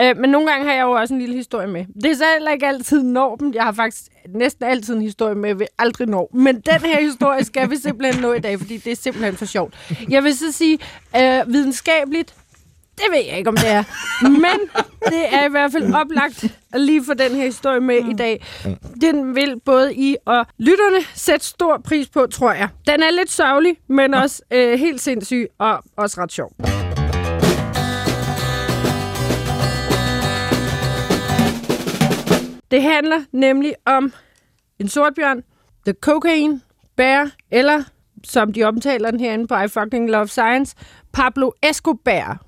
Øh, men nogle gange har jeg jo også en lille historie med. Det er så heller ikke altid når dem. Jeg har faktisk næsten altid en historie med, jeg vil aldrig nå. Men den her historie skal vi simpelthen nå i dag, fordi det er simpelthen for sjovt. Jeg vil så sige, øh, videnskabeligt Det ved jeg ikke, om det er. Men det er i hvert fald oplagt at lige få den her historie med i dag. Den vil både I og lytterne sætte stor pris på, tror jeg. Den er lidt sørgelig, men også øh, helt sindssyg og også ret sjov. Det handler nemlig om en sortbjørn, The Cocaine Bear, eller som de omtaler den herinde på I Fucking Love Science, Pablo Escobar.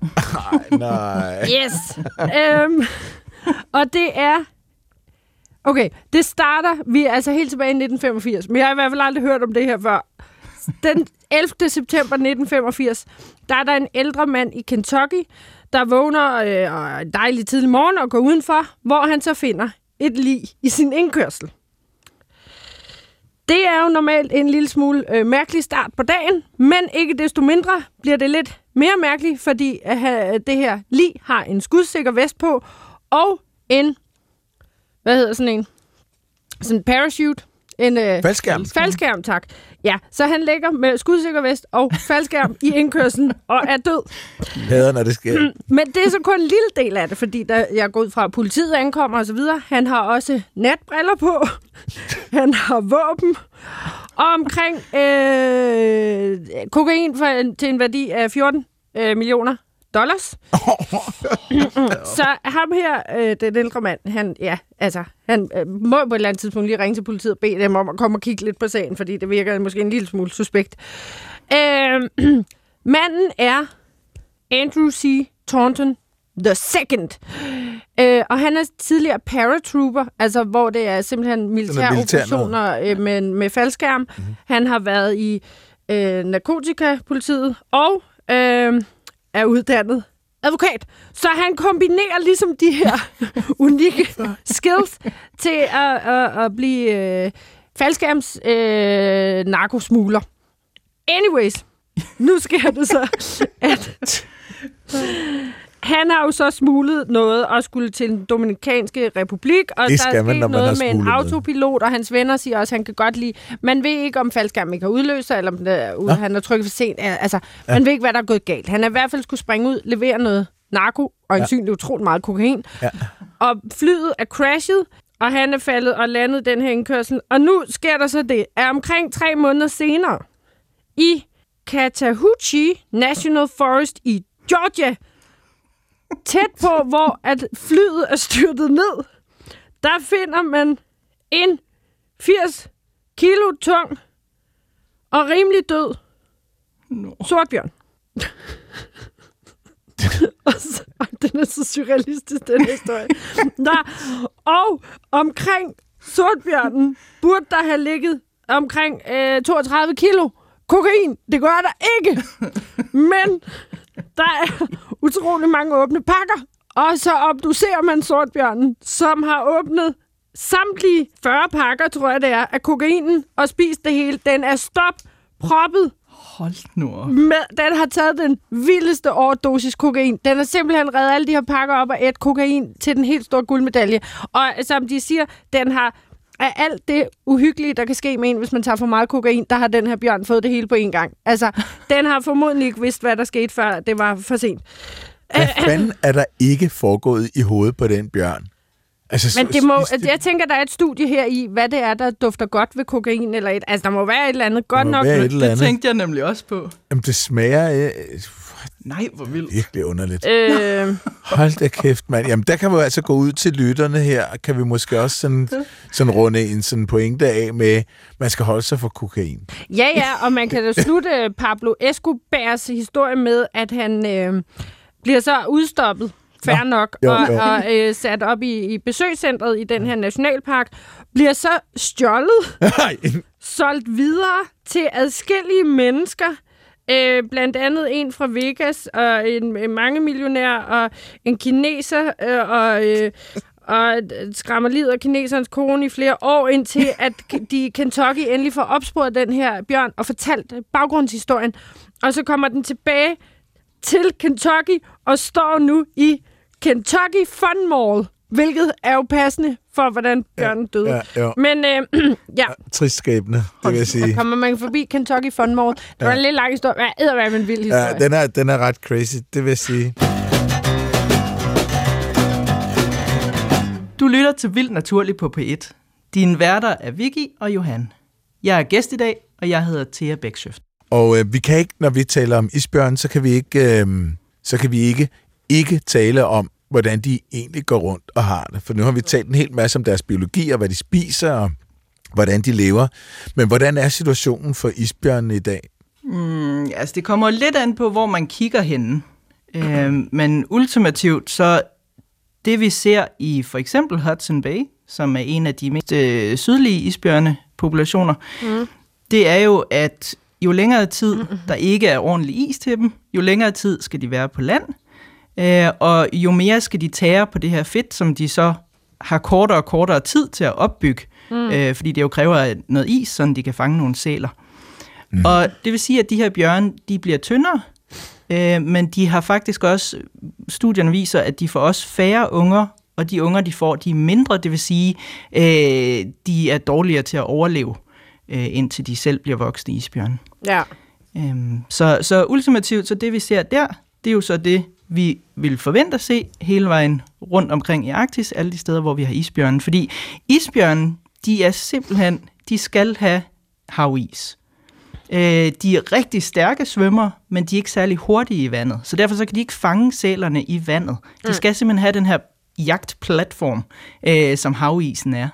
Nej, nej. Yes. øhm, og det er... Okay, det starter... Vi er altså helt tilbage i 1985, men jeg har i hvert fald aldrig hørt om det her før. Den 11. september 1985, der er der en ældre mand i Kentucky, der vågner øh, en dejlig tidlig morgen og går udenfor, hvor han så finder et lig i sin indkørsel. Det er jo normalt en lille smule øh, mærkelig start på dagen, men ikke desto mindre bliver det lidt mere mærkeligt, fordi øh, det her lig har en skudsikker vest på, og en, hvad hedder sådan en, sådan en parachute, en øh, Faldskærm. faldskærm, tak. Ja, så han ligger med skudsikker vest og faldskærm i indkørslen og er død. Hader, når det sker. Men det er så kun en lille del af det, fordi der, jeg går ud fra, at politiet ankommer osv. Han har også natbriller på. Han har våben. Og omkring øh, kokain for, en- til en værdi af 14 øh, millioner dollars. så ham her, øh, den ældre mand, han, ja, altså, han øh, må på et eller andet tidspunkt lige ringe til politiet og bede dem om at komme og kigge lidt på sagen, fordi det virker måske en lille smule suspekt. Øh, manden er Andrew C. Taunton the second. Øh, og han er tidligere paratrooper, altså hvor det er simpelthen militære militær operationer øh, med, med faldskærm. Mm-hmm. Han har været i øh, narkotikapolitiet og øh, er uddannet advokat. Så han kombinerer ligesom de her unikke skills til at, at, at blive øh, faldskærms øh, narkosmugler. Anyways, nu sker det så, at han har jo så smuglet noget og skulle til den Dominikanske Republik, og Det der er sket man har noget med en autopilot, og hans venner siger også, at han kan godt lide... Man ved ikke, om faldskærmen ikke har udløst sig, eller om det ude, han er trykket for sent. Altså, ja. man ved ikke, hvad der er gået galt. Han er i hvert fald skulle springe ud, levere noget narko, og ansynligt utroligt meget kokain. Ja. Og flyet er crashet, og han er faldet og landet den her indkørsel. Og nu sker der så det, at omkring tre måneder senere, i Chattahoochee National Forest i Georgia, tæt på, hvor at flyet er styrtet ned, der finder man en 80 kilo tung og rimelig død No. sortbjørn. og så, ej, den er så surrealistisk, den historie. Nå, og omkring sortbjørnen burde der have ligget omkring øh, 32 kilo kokain. Det gør der ikke. Men der er utrolig mange åbne pakker. Og så obducerer man sortbjørnen, som har åbnet samtlige 40 pakker, tror jeg det er, af kokainen og spist det hele. Den er stop proppet Hold nu op. med, den har taget den vildeste overdosis kokain. Den har simpelthen reddet alle de her pakker op og et kokain til den helt store guldmedalje. Og som de siger, den har af alt det uhyggelige, der kan ske med en, hvis man tager for meget kokain, der har den her bjørn fået det hele på én gang. Altså, den har formodentlig ikke vidst, hvad der skete, før det var for sent. Hvad fanden er der ikke foregået i hovedet på den bjørn? Altså, Men det må, jeg tænker, der er et studie her i, hvad det er, der dufter godt ved kokain. Eller et, altså, der må være et eller andet godt nok. være et eller Det tænkte jeg nemlig også på. Jamen, det smager øh, Nej, hvor vildt. virkelig underligt. Øh, Hold da kæft, mand. Jamen, der kan vi altså gå ud til lytterne her. Kan vi måske også sådan, sådan runde en sådan pointe af med, man skal holde sig for kokain. Ja, ja, og man kan da slutte øh, Pablo Escobars historie med, at han øh, bliver så udstoppet, fair Nå, nok, jo, og, jo. og øh, sat op i, i besøgscentret i den her nationalpark, bliver så stjålet, solgt videre til adskillige mennesker, øh, blandt andet en fra Vegas, og en, en mange millionær, og en kineser, øh, og... Øh, og skræmmer livet af kinesernes kone i flere år, indtil at de Kentucky endelig får opsporet den her bjørn og fortalt baggrundshistorien. Og så kommer den tilbage til Kentucky og står nu i Kentucky Fun Mall, Hvilket er jo passende for, hvordan bjørnen ja, døde. Ja. Men øh, ja. Trist skæbne, det vil jeg sige. Der kommer man forbi Kentucky Funmore. Det var en lidt lang historie, men jeg er en vild historie. Ja, den er, den er ret crazy, det vil jeg sige. Du lytter til Vildt Naturligt på P1. Dine værter er Vicky og Johan. Jeg er gæst i dag, og jeg hedder Thea Bækshøft. Og øh, vi kan ikke, når vi taler om isbjørn, så kan vi ikke, øh, så kan vi ikke, ikke tale om hvordan de egentlig går rundt og har det. For nu har vi talt en hel masse om deres biologi og hvad de spiser og hvordan de lever. Men hvordan er situationen for isbjørnene i dag? Mm, altså, det kommer lidt an på, hvor man kigger henne. Øh, men ultimativt, så det vi ser i for eksempel Hudson Bay, som er en af de mest øh, sydlige isbjørnepopulationer, mm. det er jo, at jo længere tid der ikke er ordentlig is til dem, jo længere tid skal de være på land, øh, og jo mere skal de tære på det her fedt, som de så har kortere og kortere tid til at opbygge, mm. øh, fordi det jo kræver noget is, så de kan fange nogle sæler. Mm. Og det vil sige, at de her bjørne, de bliver tyndere, øh, men de har faktisk også, studierne viser, at de får også færre unger, og de unger, de får, de er mindre, det vil sige, øh, de er dårligere til at overleve, øh, indtil de selv bliver voksne isbjørne. Ja. Øhm, så, så ultimativt, så det vi ser der, det er jo så det, vi vil forvente at se hele vejen rundt omkring i Arktis, alle de steder, hvor vi har isbjørnen. Fordi isbjørnen, de er simpelthen, de skal have havis. Øh, de er rigtig stærke svømmer, men de er ikke særlig hurtige i vandet. Så derfor så kan de ikke fange sælerne i vandet. De skal simpelthen have den her jagtplatform, øh, som havisen er.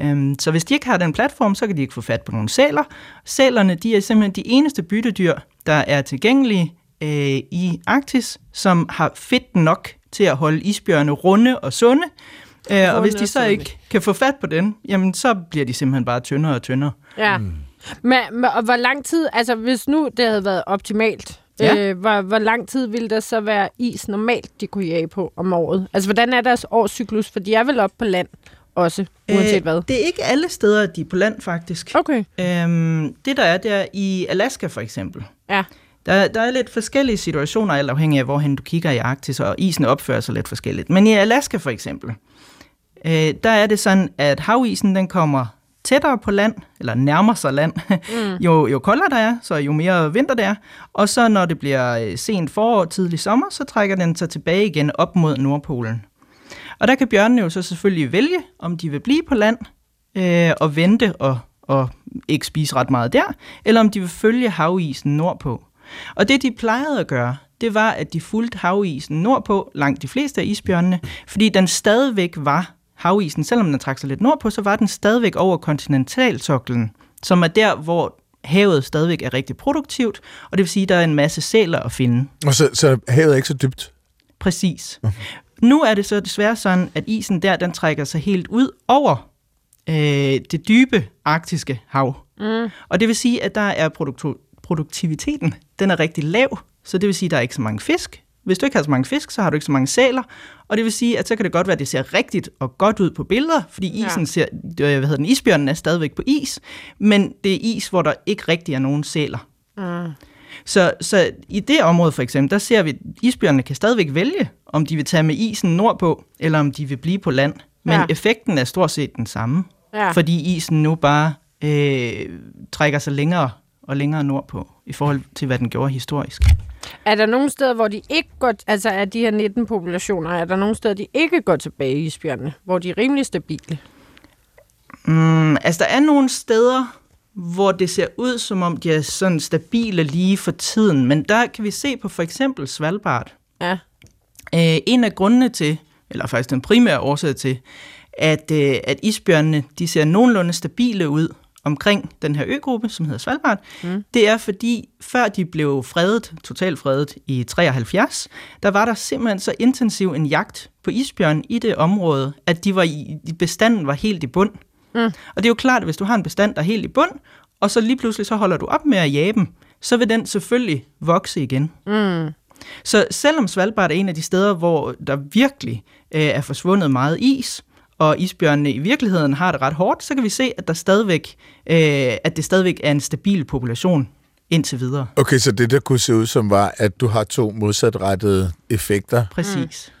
Øhm, så hvis de ikke har den platform, så kan de ikke få fat på nogle sæler. Sælerne de er simpelthen de eneste byttedyr, der er tilgængelige øh, i Arktis, som har fedt nok til at holde isbjørne runde og sunde. Øh, og hvis de så ikke kan få fat på den, jamen så bliver de simpelthen bare tyndere og tyndere. Ja. Mm. Men, men og hvor lang tid, altså hvis nu det havde været optimalt, ja. øh, hvor, hvor lang tid ville der så være is normalt, de kunne jage på om året? Altså hvordan er deres årscyklus? For de er vel oppe på land også, uanset øh, hvad? Det er ikke alle steder, de er på land faktisk. Okay. Øhm, det der er, det er i Alaska for eksempel. Ja. Der, der er lidt forskellige situationer, alt afhængig af, hvorhen du kigger i Arktis, og isen opfører sig lidt forskelligt. Men i Alaska for eksempel, øh, der er det sådan, at havisen den kommer tættere på land, eller nærmer sig land, mm. jo, jo koldere der er, så jo mere vinter der er. Og så når det bliver øh, sent forår, tidlig sommer, så trækker den sig tilbage igen op mod Nordpolen. Og der kan bjørnene jo så selvfølgelig vælge, om de vil blive på land øh, og vente og, og ikke spise ret meget der, eller om de vil følge havisen nordpå. Og det de plejede at gøre, det var, at de fulgte havisen nordpå, langt de fleste af isbjørnene, fordi den stadigvæk var havisen, selvom den trak sig lidt nordpå, så var den stadigvæk over kontinentalsoklen, som er der, hvor havet stadigvæk er rigtig produktivt, og det vil sige, at der er en masse sæler at finde. Og så, så havet er ikke så dybt? Præcis. Okay. Nu er det så desværre sådan, at isen der, den trækker sig helt ud over øh, det dybe arktiske hav. Mm. Og det vil sige, at der er produktu- produktiviteten, den er rigtig lav, så det vil sige, at der er ikke så mange fisk. Hvis du ikke har så mange fisk, så har du ikke så mange sæler, og det vil sige, at så kan det godt være, at det ser rigtigt og godt ud på billeder, fordi isen ja. ser, øh, hvad hedder den, isbjørnen er stadigvæk på is, men det er is, hvor der ikke rigtig er nogen sæler. Mm. Så, så i det område for eksempel, der ser vi, at isbjørnene kan stadigvæk vælge, om de vil tage med isen nordpå, eller om de vil blive på land. Men ja. effekten er stort set den samme, ja. fordi isen nu bare øh, trækker sig længere og længere nordpå, i forhold til, hvad den gjorde historisk. Er der nogle steder, hvor de ikke går, altså af de her 19 populationer, er der nogle steder, de ikke går tilbage i isbjørnene, hvor de er rimelig stabile? Mm, altså, der er nogle steder, hvor det ser ud, som om de er sådan stabile lige for tiden. Men der kan vi se på for eksempel Svalbard. Ja. Øh, en af grundene til, eller faktisk den primære årsag til, at, øh, at isbjørnene de ser nogenlunde stabile ud omkring den her øgruppe, som hedder Svalbard, mm. det er fordi, før de blev fredet, totalt fredet i 73, der var der simpelthen så intensiv en jagt på isbjørn i det område, at de var i, bestanden var helt i bund. Mm. Og det er jo klart, at hvis du har en bestand, der er helt i bund, og så lige pludselig så holder du op med at jage dem, så vil den selvfølgelig vokse igen. Mm. Så selvom Svalbard er en af de steder, hvor der virkelig øh, er forsvundet meget is, og isbjørnene i virkeligheden har det ret hårdt, så kan vi se, at, der stadigvæk, øh, at det stadigvæk er en stabil population indtil videre. Okay, så det der kunne se ud som var, at du har to modsatrettede effekter. Præcis. Mm.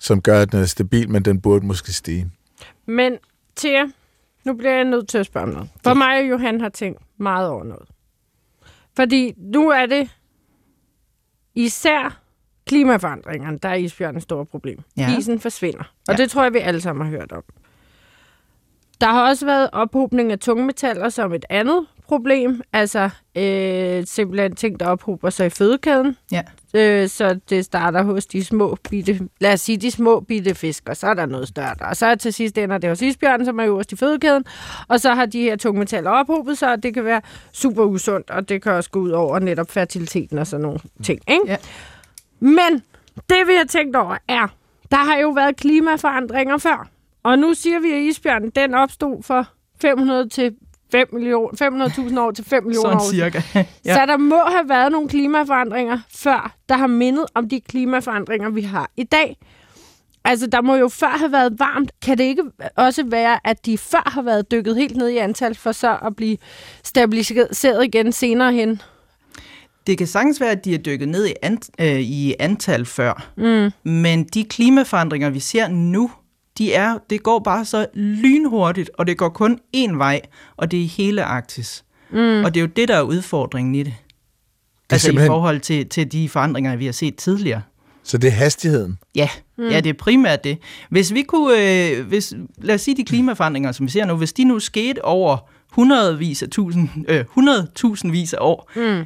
Som gør, at den er stabil, men den burde måske stige. Men Thea, nu bliver jeg nødt til at spørge om noget. For mig og Johan har tænkt meget over noget. Fordi nu er det især klimaforandringerne, der er isbjørnen et stort problem. Ja. Isen forsvinder, og Ja. det tror jeg, vi alle sammen har hørt om. Der har også været ophobning af tungmetaller som et andet problem, altså øh, simpelthen ting, der ophober sig i fødekæden. Ja. Øh, så det starter hos de små bitte, lad os sige de små bitte fisk, og så er der noget større. Og så til sidst ender det hos isbjørnen, som er øverst i fødekæden, og så har de her tungmetaller ophobet sig, og det kan være super usundt, og det kan også gå ud over netop fertiliteten og sådan nogle ting. Ikke? Ja. Men det vi har tænkt over er, der har jo været klimaforandringer før, og nu siger vi, at isbjørnen den opstod for 500 til 5 millioner, 500.000 år til 5 millioner Sådan år cirka. Ja. Så der må have været nogle klimaforandringer før, der har mindet om de klimaforandringer, vi har i dag. Altså, der må jo før have været varmt. Kan det ikke også være, at de før har været dykket helt ned i antal, for så at blive stabiliseret igen senere hen? Det kan sagtens være, at de er dykket ned i, ant, øh, i antal før. Mm. Men de klimaforandringer, vi ser nu, de er, det går bare så lynhurtigt, og det går kun én vej, og det er i hele Arktis. Mm. Og det er jo det, der er udfordringen i det. er altså simpelthen- i forhold til, til de forandringer, vi har set tidligere. Så det er hastigheden. Ja, mm. ja, det er primært det. Hvis vi kunne, øh, hvis, lad os sige de klimaforandringer, som vi ser nu, hvis de nu skete over hundredvis af tusind, øh, hundredtusindvis af år, mm. øh,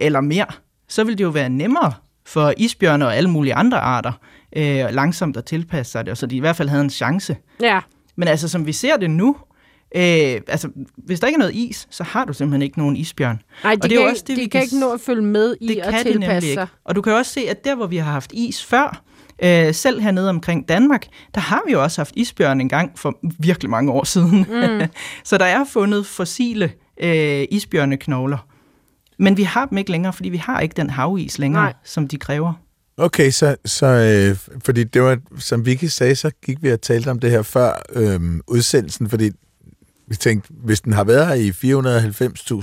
eller mere, så ville det jo være nemmere for isbjørne og alle mulige andre arter øh, langsomt at tilpasse sig det, og så de i hvert fald havde en chance. Ja. Men altså, som vi ser det nu, øh, altså, hvis der ikke er noget is, så har du simpelthen ikke nogen isbjørn. Nej, de, Og det er kan, ikke, også det, de vi kan kan ikke nå at følge med i Det at kan de nemlig tilpasse ikke. sig. Og du kan også se, at der, hvor vi har haft is før, øh, selv hernede omkring Danmark, der har vi jo også haft isbjørn en gang for virkelig mange år siden. Mm. så der er fundet fossile øh, isbjørneknogler. Men vi har dem ikke længere, fordi vi har ikke den havis længere, Nej. som de kræver. Okay, så, så øh, fordi det var, som Vicky sagde, så gik vi og talte om det her før øh, udsendelsen, fordi vi tænkte, hvis den har været her i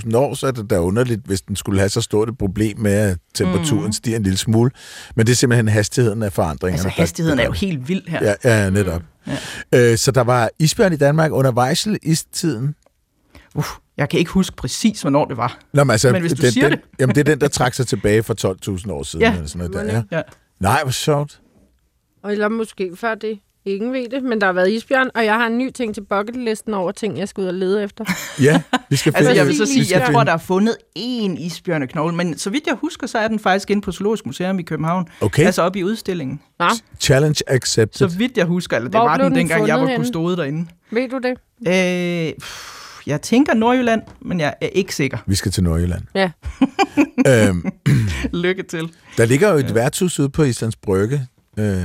490.000 år, så er det da underligt, hvis den skulle have så stort et problem med, at temperaturen mm. stiger en lille smule. Men det er simpelthen hastigheden af forandringerne. Altså der- hastigheden er jo helt vild her. Ja, ja netop. Mm. Ja. Øh, så der var isbjørn i Danmark under Weissel-istiden. Uff, jeg kan ikke huske præcis, hvornår det var. Nå, men, altså, Men hvis du den, siger den, det. Jamen, det er den, der trak sig tilbage for 12.000 år siden. Ja. Eller sådan noget der, ja. Ja. Nej, hvor sjovt. Og Eller måske før det. Ingen ved det, men der har været isbjørn, og jeg har en ny ting til bucketlisten over ting, jeg skal ud og lede efter. Ja, vi skal Altså, finde- jeg vil så sige, jeg tror, der er fundet én isbjørneknogle, men så vidt jeg husker, så er den faktisk inde på Zoologisk Museum i København. Okay. Altså oppe i udstillingen. Nå, Challenge accepted. Så vidt jeg husker, eller det Hvor var den den dengang, jeg var henne? kustode derinde. ved du det? Øh, pff, jeg tænker Nordjylland, men jeg er ikke sikker. Vi skal til Nordjylland. Ja. øhm, Lykke til. der ligger jo et ja. værtshus ude på Islands Brygge, øh,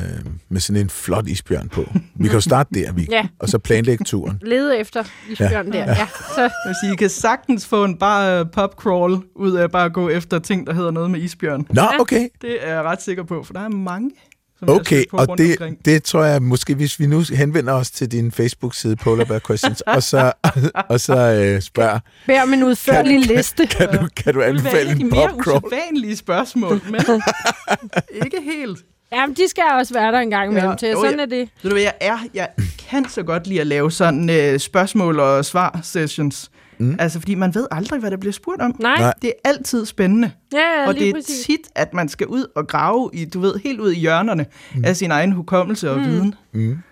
med sådan en flot isbjørn på. Vi kan jo starte der, vi, Ja. og så planlægge turen. Lede efter isbjørn ja. der. Ja. Så, Jeg vil sige, I kan sagtens få en bare pop crawl ud af bare at gå efter ting, der hedder noget med isbjørn. Nå, okay. Det er jeg ret sikker på, for der er mange, som jeg har Okay, og det, omkring. det tror jeg måske, hvis vi nu henvender os til din Facebook-side, Polar Bear Questions, og så, og så øh, spørger, bær om en udførlig liste. kan du, kan du Det vil være anbefale et af de en mere popcrawl? usædvanlige spørgsmål, men ikke helt. Jamen, de skal også være der en gang imellem Ja. til. Jo, Sådan ja. er det. Ved du hvad, jeg er? Jeg kan så godt lide at lave sådan øh, spørgsmål- og svar-sessions. Mm. Altså, fordi man ved aldrig, hvad der bliver spurgt om. Nej. Det er altid spændende. ja, ja og det er præcis. tit, at man skal ud og grave i, du ved, helt ud i hjørnerne mm. af sin egen hukommelse og mm. viden.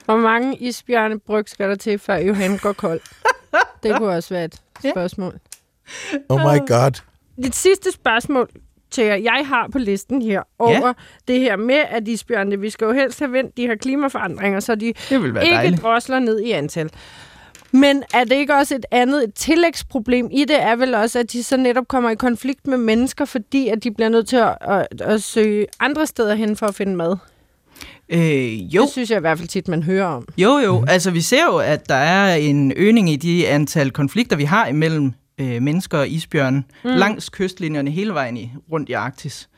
Hvor mange isbjørnebryg skal der til, før Johan går kold? Det kunne også være et spørgsmål. Oh my god. Det sidste spørgsmål jer, jeg har på listen her, over det her med, at isbjørnene, vi skal jo helst have vendt de her klimaforandringer, så de Det vil være ikke dejligt. drosler ned i antal. Men er det ikke også et andet et tillægsproblem i det, er vel også, at de så netop kommer i konflikt med mennesker, fordi at de bliver nødt til at, at, at søge andre steder hen for at finde mad? Øh, jo, Det synes jeg i hvert fald tit, man hører om. jo, jo. Altså, vi ser jo, at der er en øgning i de antal konflikter, vi har imellem øh, mennesker og isbjørne mm. langs kystlinjerne hele vejen i, rundt i Arktis.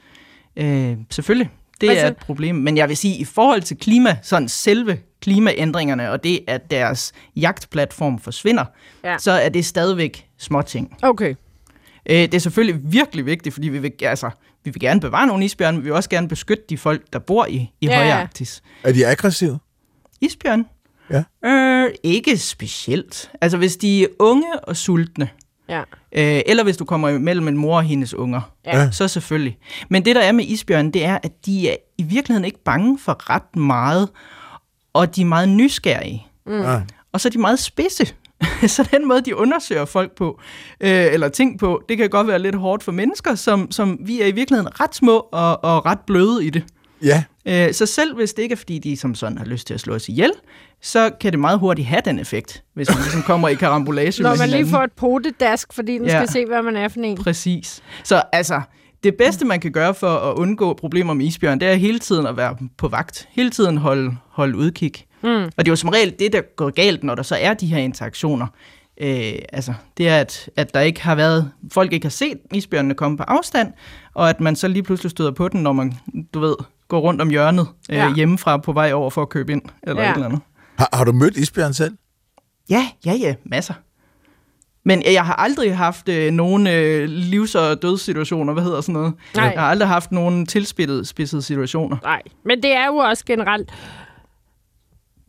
Øh, selvfølgelig, det Altså- er et problem. Men jeg vil sige, i forhold til klima, sådan selve klimaændringerne, og det, at deres jagtplatform forsvinder, Ja. så er det stadigvæk småting. Okay. Øh, det er selvfølgelig virkelig vigtigt, fordi vi vil, altså, vi vil gerne bevare nogle isbjørne, men vi vil også gerne beskytte de folk, der bor i, i Ja, ja. ja. høje Arktis. Er de aggressive? Isbjørn? Ja. Øh, ikke specielt. Altså, hvis de er unge og sultne, Ja. Øh, eller hvis du kommer imellem en mor og hendes unger. Ja. Så selvfølgelig. Men det, der er med isbjørn, det er, at de er i virkeligheden ikke bange for ret meget, og de er meget nysgerrige. Mm. Ah. Og så er de meget spidse. så den måde, de undersøger folk på, øh, eller ting på, det kan godt være lidt hårdt for mennesker, som, som vi er i virkeligheden ret små og, og ret bløde i det. Ja, Øh, så selv hvis det ikke er, fordi de som sådan har lyst til at slå os ihjel, så kan det meget hurtigt have den effekt, hvis man ligesom kommer i karambolage Når med man lige hinanden. får et potedask, fordi den Ja. skal se, hvad man er for en. Præcis. Så altså, det bedste, man kan gøre for at undgå problemer med isbjørn, det er hele tiden at være på vagt. Hele tiden holde, holde udkig. Mm. Og det er jo som regel det, der går galt, når der så er de her interaktioner. Øh, altså, det er, at, at der ikke har været, folk ikke har set isbjørnene komme på afstand, og at man så lige pludselig støder på den, når man, du ved, går rundt om hjørnet øh, Ja. hjemmefra på vej over for at købe ind, eller Ja. et eller andet. har, har du mødt isbjørn selv? Ja, ja, ja, masser. Men jeg har aldrig haft øh, nogen øh, livs- og dødssituationer, hvad hedder sådan noget? Nej. Jeg har aldrig haft nogen tilspidsede spidsede situationer. Nej, men det er jo også generelt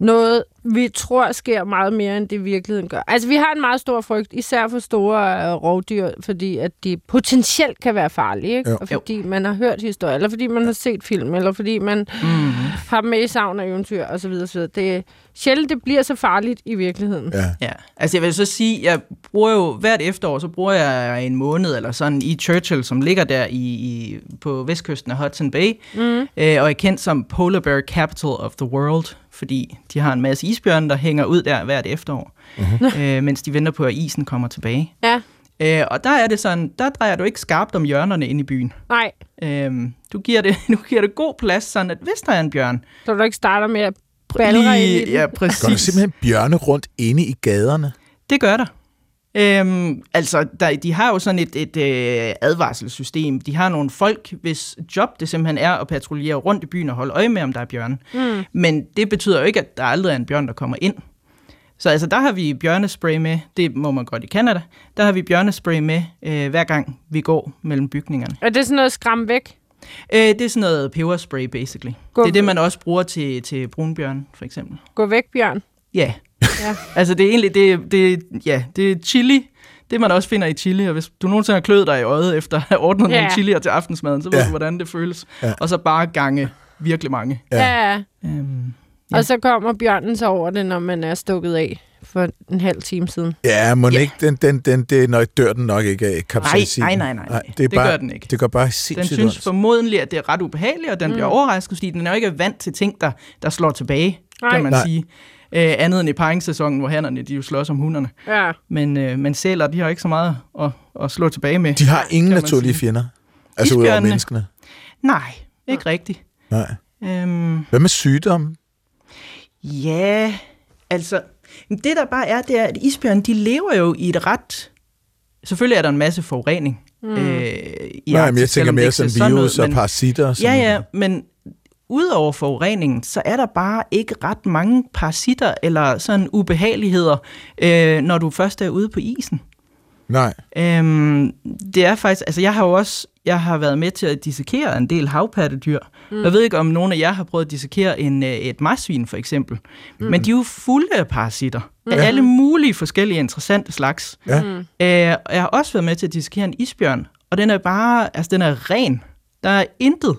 noget, vi tror sker meget mere, end det i virkeligheden gør. Altså, vi har en meget stor frygt, især for store øh, rovdyr, fordi at de potentielt kan være farlige, ikke? Jo. Og fordi man har hørt historier, eller fordi man har set film, eller fordi man Mm. har dem med i savn og eventyr, osv. osv. Det er sjældent, det bliver så farligt i virkeligheden. Ja. Ja, altså jeg vil så sige, jeg bruger jo hvert efterår, så bruger jeg en måned eller sådan i Churchill, som ligger der i, i på vestkysten af Hudson Bay, Mm. øh, og er kendt som Polar Bear Capital of the World, fordi de har en masse isbjørne, der hænger ud der hvert efterår, uh-huh. øh, mens de venter på, at isen kommer tilbage. Ja, Øh, og der er det sådan, der drejer du ikke skarpt om hjørnerne ind i byen. nej. Øhm, du, giver det, du giver det god plads, sådan at hvis der er en bjørn... Så du ikke starter med at balle ind i den. ja, Går der præcis. simpelthen bjørne rundt inde i gaderne? Det gør der. Øhm, altså, der, de har jo sådan et, et øh, advarselssystem. De har nogle folk, hvis job det simpelthen er at patruljere rundt i byen og holde øje med, om der er bjørne. Mm. Men det betyder jo ikke, at der aldrig er en bjørn, der kommer ind. Så altså, der har vi bjørnespray med. Det må man godt i Canada. Der har vi bjørnespray med, øh, hver gang vi går mellem bygningerne. Er det sådan noget skræm væk? Øh, det er sådan noget peberspray, basically. Gå- Det er det, man også bruger til, til brunbjørn, for eksempel. Gå væk, Bjørn. Ja. Ja. altså, det er egentlig, det, det, ja, det er chili. Det, man også finder i chili. Og hvis du nogensinde har kløet dig i øjet efter at have ordnet Ja. nogle chilier til aftensmaden, så ved Ja. du, hvordan det føles. Ja. Og så bare gange virkelig mange. Ja. Ja. Øhm, Ja. Og så kommer bjørnen så over det, når man er stukket af for en halv time siden. Ja, må Ja. ikke, den, den, den, det er nok, dør den nok ikke af kapsacin. nej, nej, nej, nej. det, er Det bare, gør den ikke. Det går bare den sindssygt synes ondt. formodentlig, at det er ret ubehageligt, og den mm. bliver overrasket, fordi den er jo ikke vant til ting, der, der slår tilbage, Nej. kan man Nej. sige. Øh, andet end i paringssæsonen, hvor hannerne de jo slås om hunderne. Ja. Men, øh, men sæler, de har ikke så meget at, at slå tilbage med. De har ingen naturlige sige. fjender. Altså udover Isbjørnene. menneskene. Nej, ikke rigtigt. Nej. Øhm, Hvad med sygdomme? ja, altså, det der bare er, det er, at isbjørn, de lever jo i et ret... Selvfølgelig er der en masse forurening. Mm. Øh, i Nej, men jeg tænker mere sådan virus og men- parasitter. og sådan Ja, ja, noget. men udover forureningen, så er der bare ikke ret mange parasitter eller sådan ubehageligheder, øh, når du først er ude på isen. Nej. Øhm, det er faktisk, altså jeg har jo også, jeg har været med til at dissekere en del havpattedyr. Mm. Jeg ved ikke, om nogen af jer har prøvet at dissekere en, øh, et marsvin for eksempel. Mm. Men de er jo fulde af parasitter. Mm. Af alle mulige forskellige interessante slags. Ja. Mm. Øh, og jeg har også været med til at dissekere en isbjørn, og den er bare, altså den er ren. Der er intet,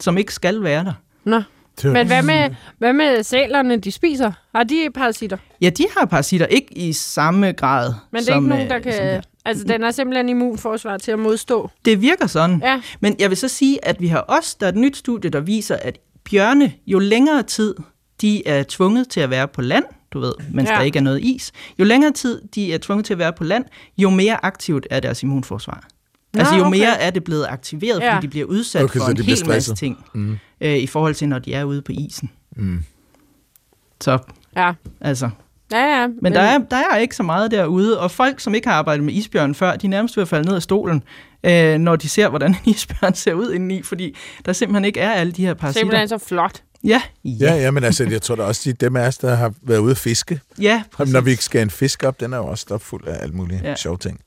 som ikke skal være der. Nå. Men hvad med, hvad med sælerne, de spiser? Har de parasitter? Ja, de har parasitter, ikke i samme grad. Men det er som, ikke nogen, øh, der som kan... Altså, den har simpelthen immunforsvar til at modstå. Det virker sådan. Ja. Men jeg vil så sige, at vi har også, der er et nyt studie, der viser, at bjørne, jo længere tid de er tvunget til at være på land, du ved, mens Ja. der ikke er noget is, jo længere tid de er tvunget til at være på land, jo mere aktivt er deres immunforsvar. Nå, altså jo okay. mere er det blevet aktiveret, Ja. fordi de bliver udsat Okay, for en hel masse ting, Mm. Øh, i forhold til, når de er ude på isen. Mm. Så Ja. altså, Ja, ja. men, men der, er, der er ikke så meget derude, og folk, som ikke har arbejdet med isbjørn før, de er nærmest ved at falde ned af stolen, øh, når de ser, hvordan en isbjørn ser ud indeni, fordi der simpelthen ikke er alle de her parasitter. Simpelthen så flot. Ja, Ja, ja, ja, men altså, jeg tror da også, de dem af os, der har været ude at fiske, ja, Jamen, præcis. når vi skal en fisk op, den er jo også stopfuld af alle mulige ja. Ja. sjove ting.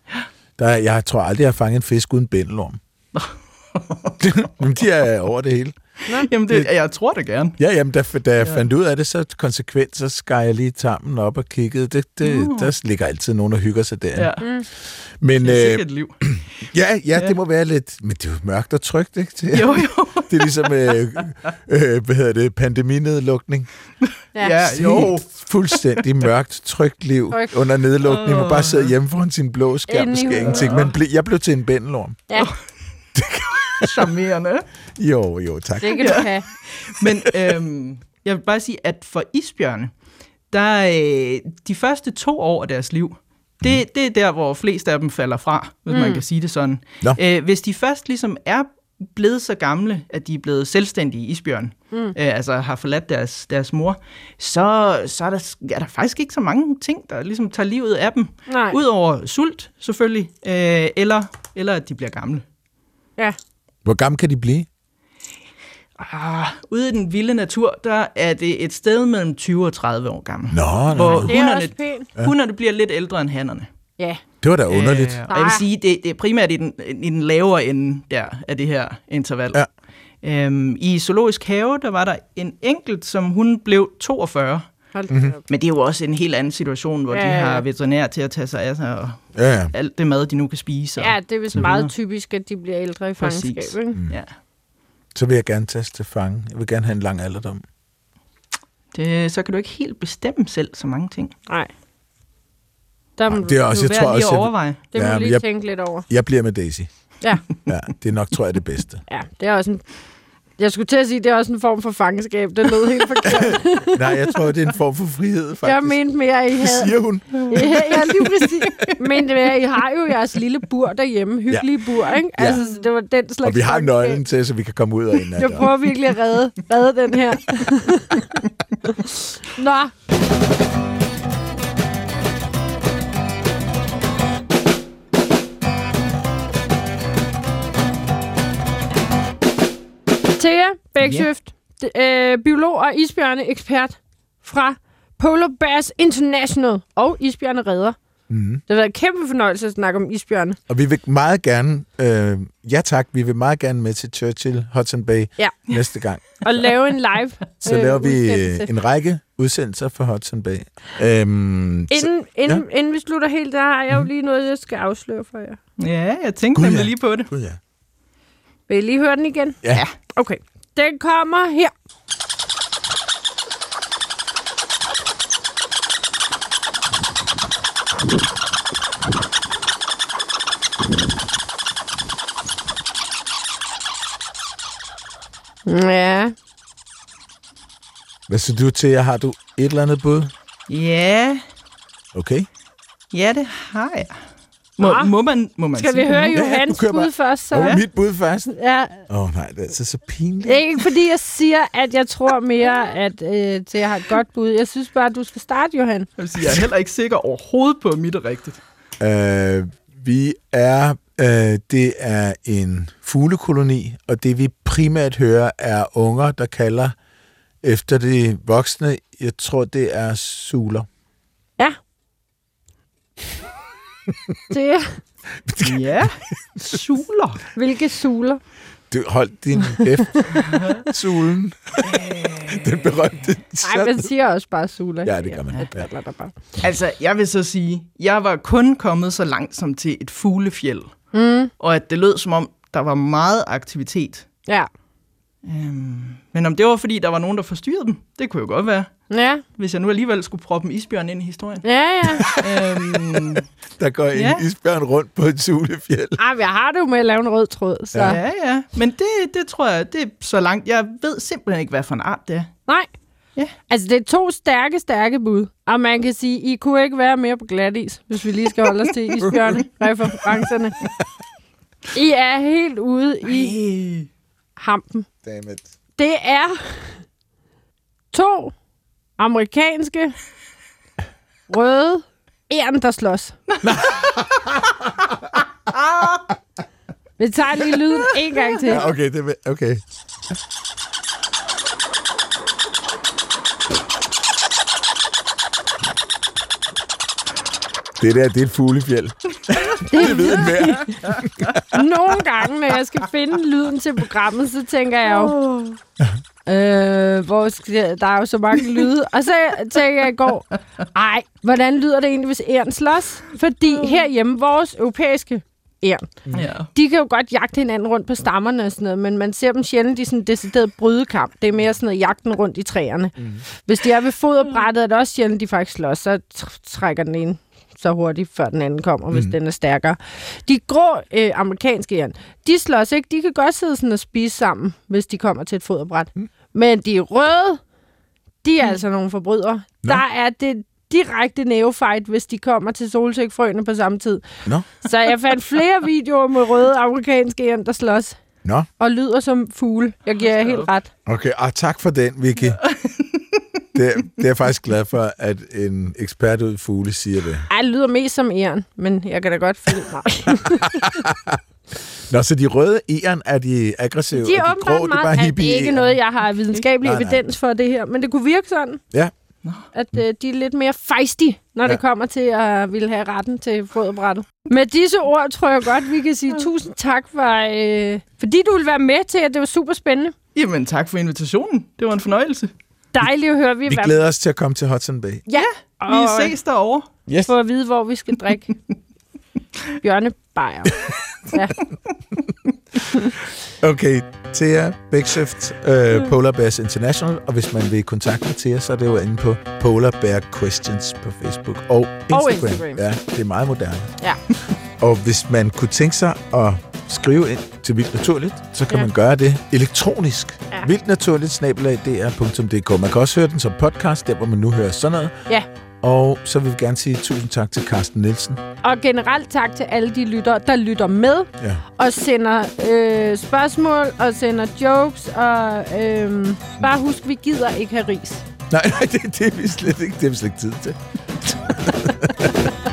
Der, er- jeg tror aldrig, jeg har fanget en fisk uden bændelorm. Men de er over det hele. Jamen, det, jeg tror det gerne. Ja, jamen, da, da jeg ja. fandt ud af det, så konsekvent, så skar jeg lige tarmen op og kiggede. Det, det, uh. Der ligger altid nogen og hygger sig der. Ja. Mm. Men Det er øh, sikkert et liv. ja, ja, Ja. det må være lidt... Men det er jo mørkt og trygt, ikke? Det, Jo, jo. det er ligesom, øh, øh, hvad hedder det, pandeminedlukning. Ja, jo. Helt fuldstændig mørkt, trygt liv Trygt. under nedlukning. Man bare sidder hjemme foran sin blå skærm og skal ingenting. Men ble, jeg blev til en bændelorm. ja, Charmerende. Jo, jo, tak. det kan du have. Men øhm, jeg vil bare sige, at for isbjørne, der øh, de første to år af deres liv, det, det er der, hvor flest af dem falder fra, hvis mm. man kan sige det sådan. Nå. Øh, hvis de først ligesom er blevet så gamle, at de er blevet selvstændige isbjørn, mm. øh, altså har forladt deres, deres mor, så, så er, der, er der faktisk ikke så mange ting, der ligesom tager livet af dem. Nej. Udover sult, selvfølgelig, øh, eller, eller at de bliver gamle. Ja. Hvor gammel kan de blive? Ah, ude i den vilde natur, der er det et sted mellem 20 og 30 år gammel. Nå, nå, Hvor. Det er hunderne, også pænt. hunderne bliver lidt ældre end hannerne. Ja. det var da underligt. Øh, og jeg vil Nej. sige, det, det er primært i den, i den lavere ende der af det her interval. Ja. Øhm, I Zoologisk Have, der var der en enkelt, som hun blev 42. Hold Mhm. mm-hmm. Men det er jo også en helt anden situation, hvor Ja, de har veterinær til at tage sig af sig, og Ja, ja. alt det mad, de nu kan spise. Og, Ja, det er vist meget typisk, at de bliver ældre i Præcis. fangenskab. Ikke? Mm. Ja. Så vil jeg gerne tage til fange. Jeg vil gerne have en lang alderdom. Det, så kan du ikke helt bestemme selv så mange ting. Nej. Der må Det er du, også, jeg tror også, at jeg, overveje. det må Ja, du lige jeg- tænke lidt over. jeg bliver med Daisy. Ja, Ja, det er nok, tror jeg, det bedste. ja, det er også en... Jeg skulle til at sige, at det er også en form for fangenskab. Det lød helt forkert. Nej, jeg tror, det er en form for frihed, faktisk. jeg mente mere, at I Det havde... siger hun. Ja, ja, lige præcis. Men det er, I har jo jeres lille bur derhjemme. Hyggelige bur, ikke? Ja. Altså, så det var den slags... Og vi har nøglen til, så vi kan komme ud og ind Jeg prøver virkelig at redde, redde den her. Nå. Thea Bæksøft, yeah. øh, biolog og isbjørne-ekspert fra Polar Bears International og isbjørneredder. Mm. Det har været en kæmpe fornøjelse at snakke om isbjørne. Og vi vil meget gerne, øh, ja tak, vi vil meget gerne med til Churchill, Hudson Bay Ja. næste gang. Og lave en live Så øh, laver vi udsendelse. øh, en række udsendelser for Hudson Bay. Øhm, så, Inden, inden, ja. inden vi slutter helt, der har jeg jo lige noget, jeg skal afsløre for jer. Ja, jeg tænkte Gud, nemlig ja. lige på det. Gud ja. Vil I lige høre den igen? Ja. Okay. Den kommer her. Ja, Hvad siger du til, har du et eller andet bud? Ja, Okay. ja, det har jeg. Må, Ah. må man, må man skal vi det høre? Ja, ja, Johans bare. bud først? Så? Ja. mit bud først. ja. Åh oh, nej, det er altså så pinligt. Det er ikke fordi, jeg siger, at jeg tror mere, at øh, til jeg har et godt bud. Jeg synes bare, at du skal starte, Johan. Jeg, vil sige, jeg er heller ikke sikker overhovedet på, at mit er rigtigt. Øh, vi er, øh, det er en fuglekoloni, og det vi primært hører er unger, der kalder efter de voksne. Jeg tror, det er suler. Ja. Det er, Ja, suler. hvilke suler? Du holdt din F. Sulen. Den berømte. Nej, man siger også bare suler. Ja, det gør man. Ja. bare. Altså, jeg vil så sige, jeg var kun kommet så langt som til et fuglefjeld. Mm. Og at det lød som om, der var meget aktivitet. Ja. Øhm, men om det var, fordi der var nogen, der forstyrrede dem, det kunne jo godt være. Ja, Hvis jeg nu alligevel skulle proppe en isbjørn ind i historien. ja, ja. øhm, Der går en Ja. isbjørn rundt på et sulefjeld. Ej, jeg har det jo med at lave en rød tråd, så... Ja. Ja. ja. Men det, det tror jeg, det er så langt. Jeg ved simpelthen ikke, hvad for en art det er. Nej. Ja. Altså, det er to stærke, stærke bud. Og man kan sige, I kunne ikke være mere på glat is, hvis vi lige skal holde os til isbjørne-referencerne. I er helt ude i Ej. hampen. Dammit. Det er to amerikanske røde æren, der slås. Vi tager lige lyden en gang til. Ja, okay, det er, okay. Det der, det er et fuglefjeld. Det ved en hver. Nogle gange, når jeg skal finde lyden til programmet, så tænker jeg jo... Øh, hvor skal, der er jo så mange lyde. Og så tænker jeg i går, ej, hvordan lyder det egentlig, hvis æren slås? Fordi herhjemme, vores europæiske æren, Ja. de kan jo godt jagte hinanden rundt på stammerne og sådan noget, men man ser dem sjældent i sådan en decideret brydekamp. Det er mere sådan noget jagten rundt i træerne. Mm. Hvis de er ved foderbrættet, er det også sjældent, de faktisk slås. Så tr- trækker den ene så hurtigt, før den anden kommer, hvis den er stærkere. De grå øh, amerikanske æren, de slås ikke. De kan godt sidde sådan og spise sammen, hvis de kommer til et foderbræt. Mm. Men de røde, de er mm. altså nogle forbrydere. Nå. Der er det direkte nævefight, hvis de kommer til solsikfrøene på samme tid. Nå, Så jeg fandt flere videoer med røde amerikanske æren, der slås nå. og lyder som fugle. Jeg giver jer helt ret. Okay, og tak for den, Vicky. Det, er- det er jeg faktisk glad for, at en ekspert ud i fugle siger det. Ej, det lyder mest som æren, men jeg kan da godt følge mig. Nå, så de røde æren, er de aggressive, De er og de grå, åbenbart det er bare meget... hippie Det er ikke noget, jeg har videnskabelig Nej, nej. evidens for det her, men det kunne virke sådan, Ja, at øh, de er lidt mere feisty, når ja. Det kommer til at ville have retten til foderbrættet. Med disse ord tror jeg godt, vi kan sige tusind tak, for, øh, fordi du vil være med til, at det var super spændende. Jamen, tak for invitationen. Det var en fornøjelse. Dejligt at høre, vi, vi er glæder os til at komme til Hudson Bay. Ja, Vi og ses derovre. Yes. få at vide, hvor vi skal drikke bjørnebajer. Ja. Okay, Thea Bæksøft, øh, Polar Bears International, og hvis man vil kontakte Thea, så er det jo inde på Polar Bear Questions på Facebook og Instagram. Instagram. Ja, det er meget moderne. Ja. Og hvis man kunne tænke sig at skrive ind til Vildt Naturligt, så kan Ja. man gøre det elektronisk. Ja. Vildt Naturligt, snabelag.dr.dk. Man kan også høre den som podcast, der hvor man nu hører sådan noget. ja. Og så vil vi gerne sige tusind tak til Carsten Nielsen. Og generelt tak til alle de lyttere, der lytter med Ja. og sender øh, spørgsmål og sender jokes. Og øh, bare husk, vi gider ikke have ris. Nej, nej det, det, er vi slet ikke, det er vi slet ikke tid til.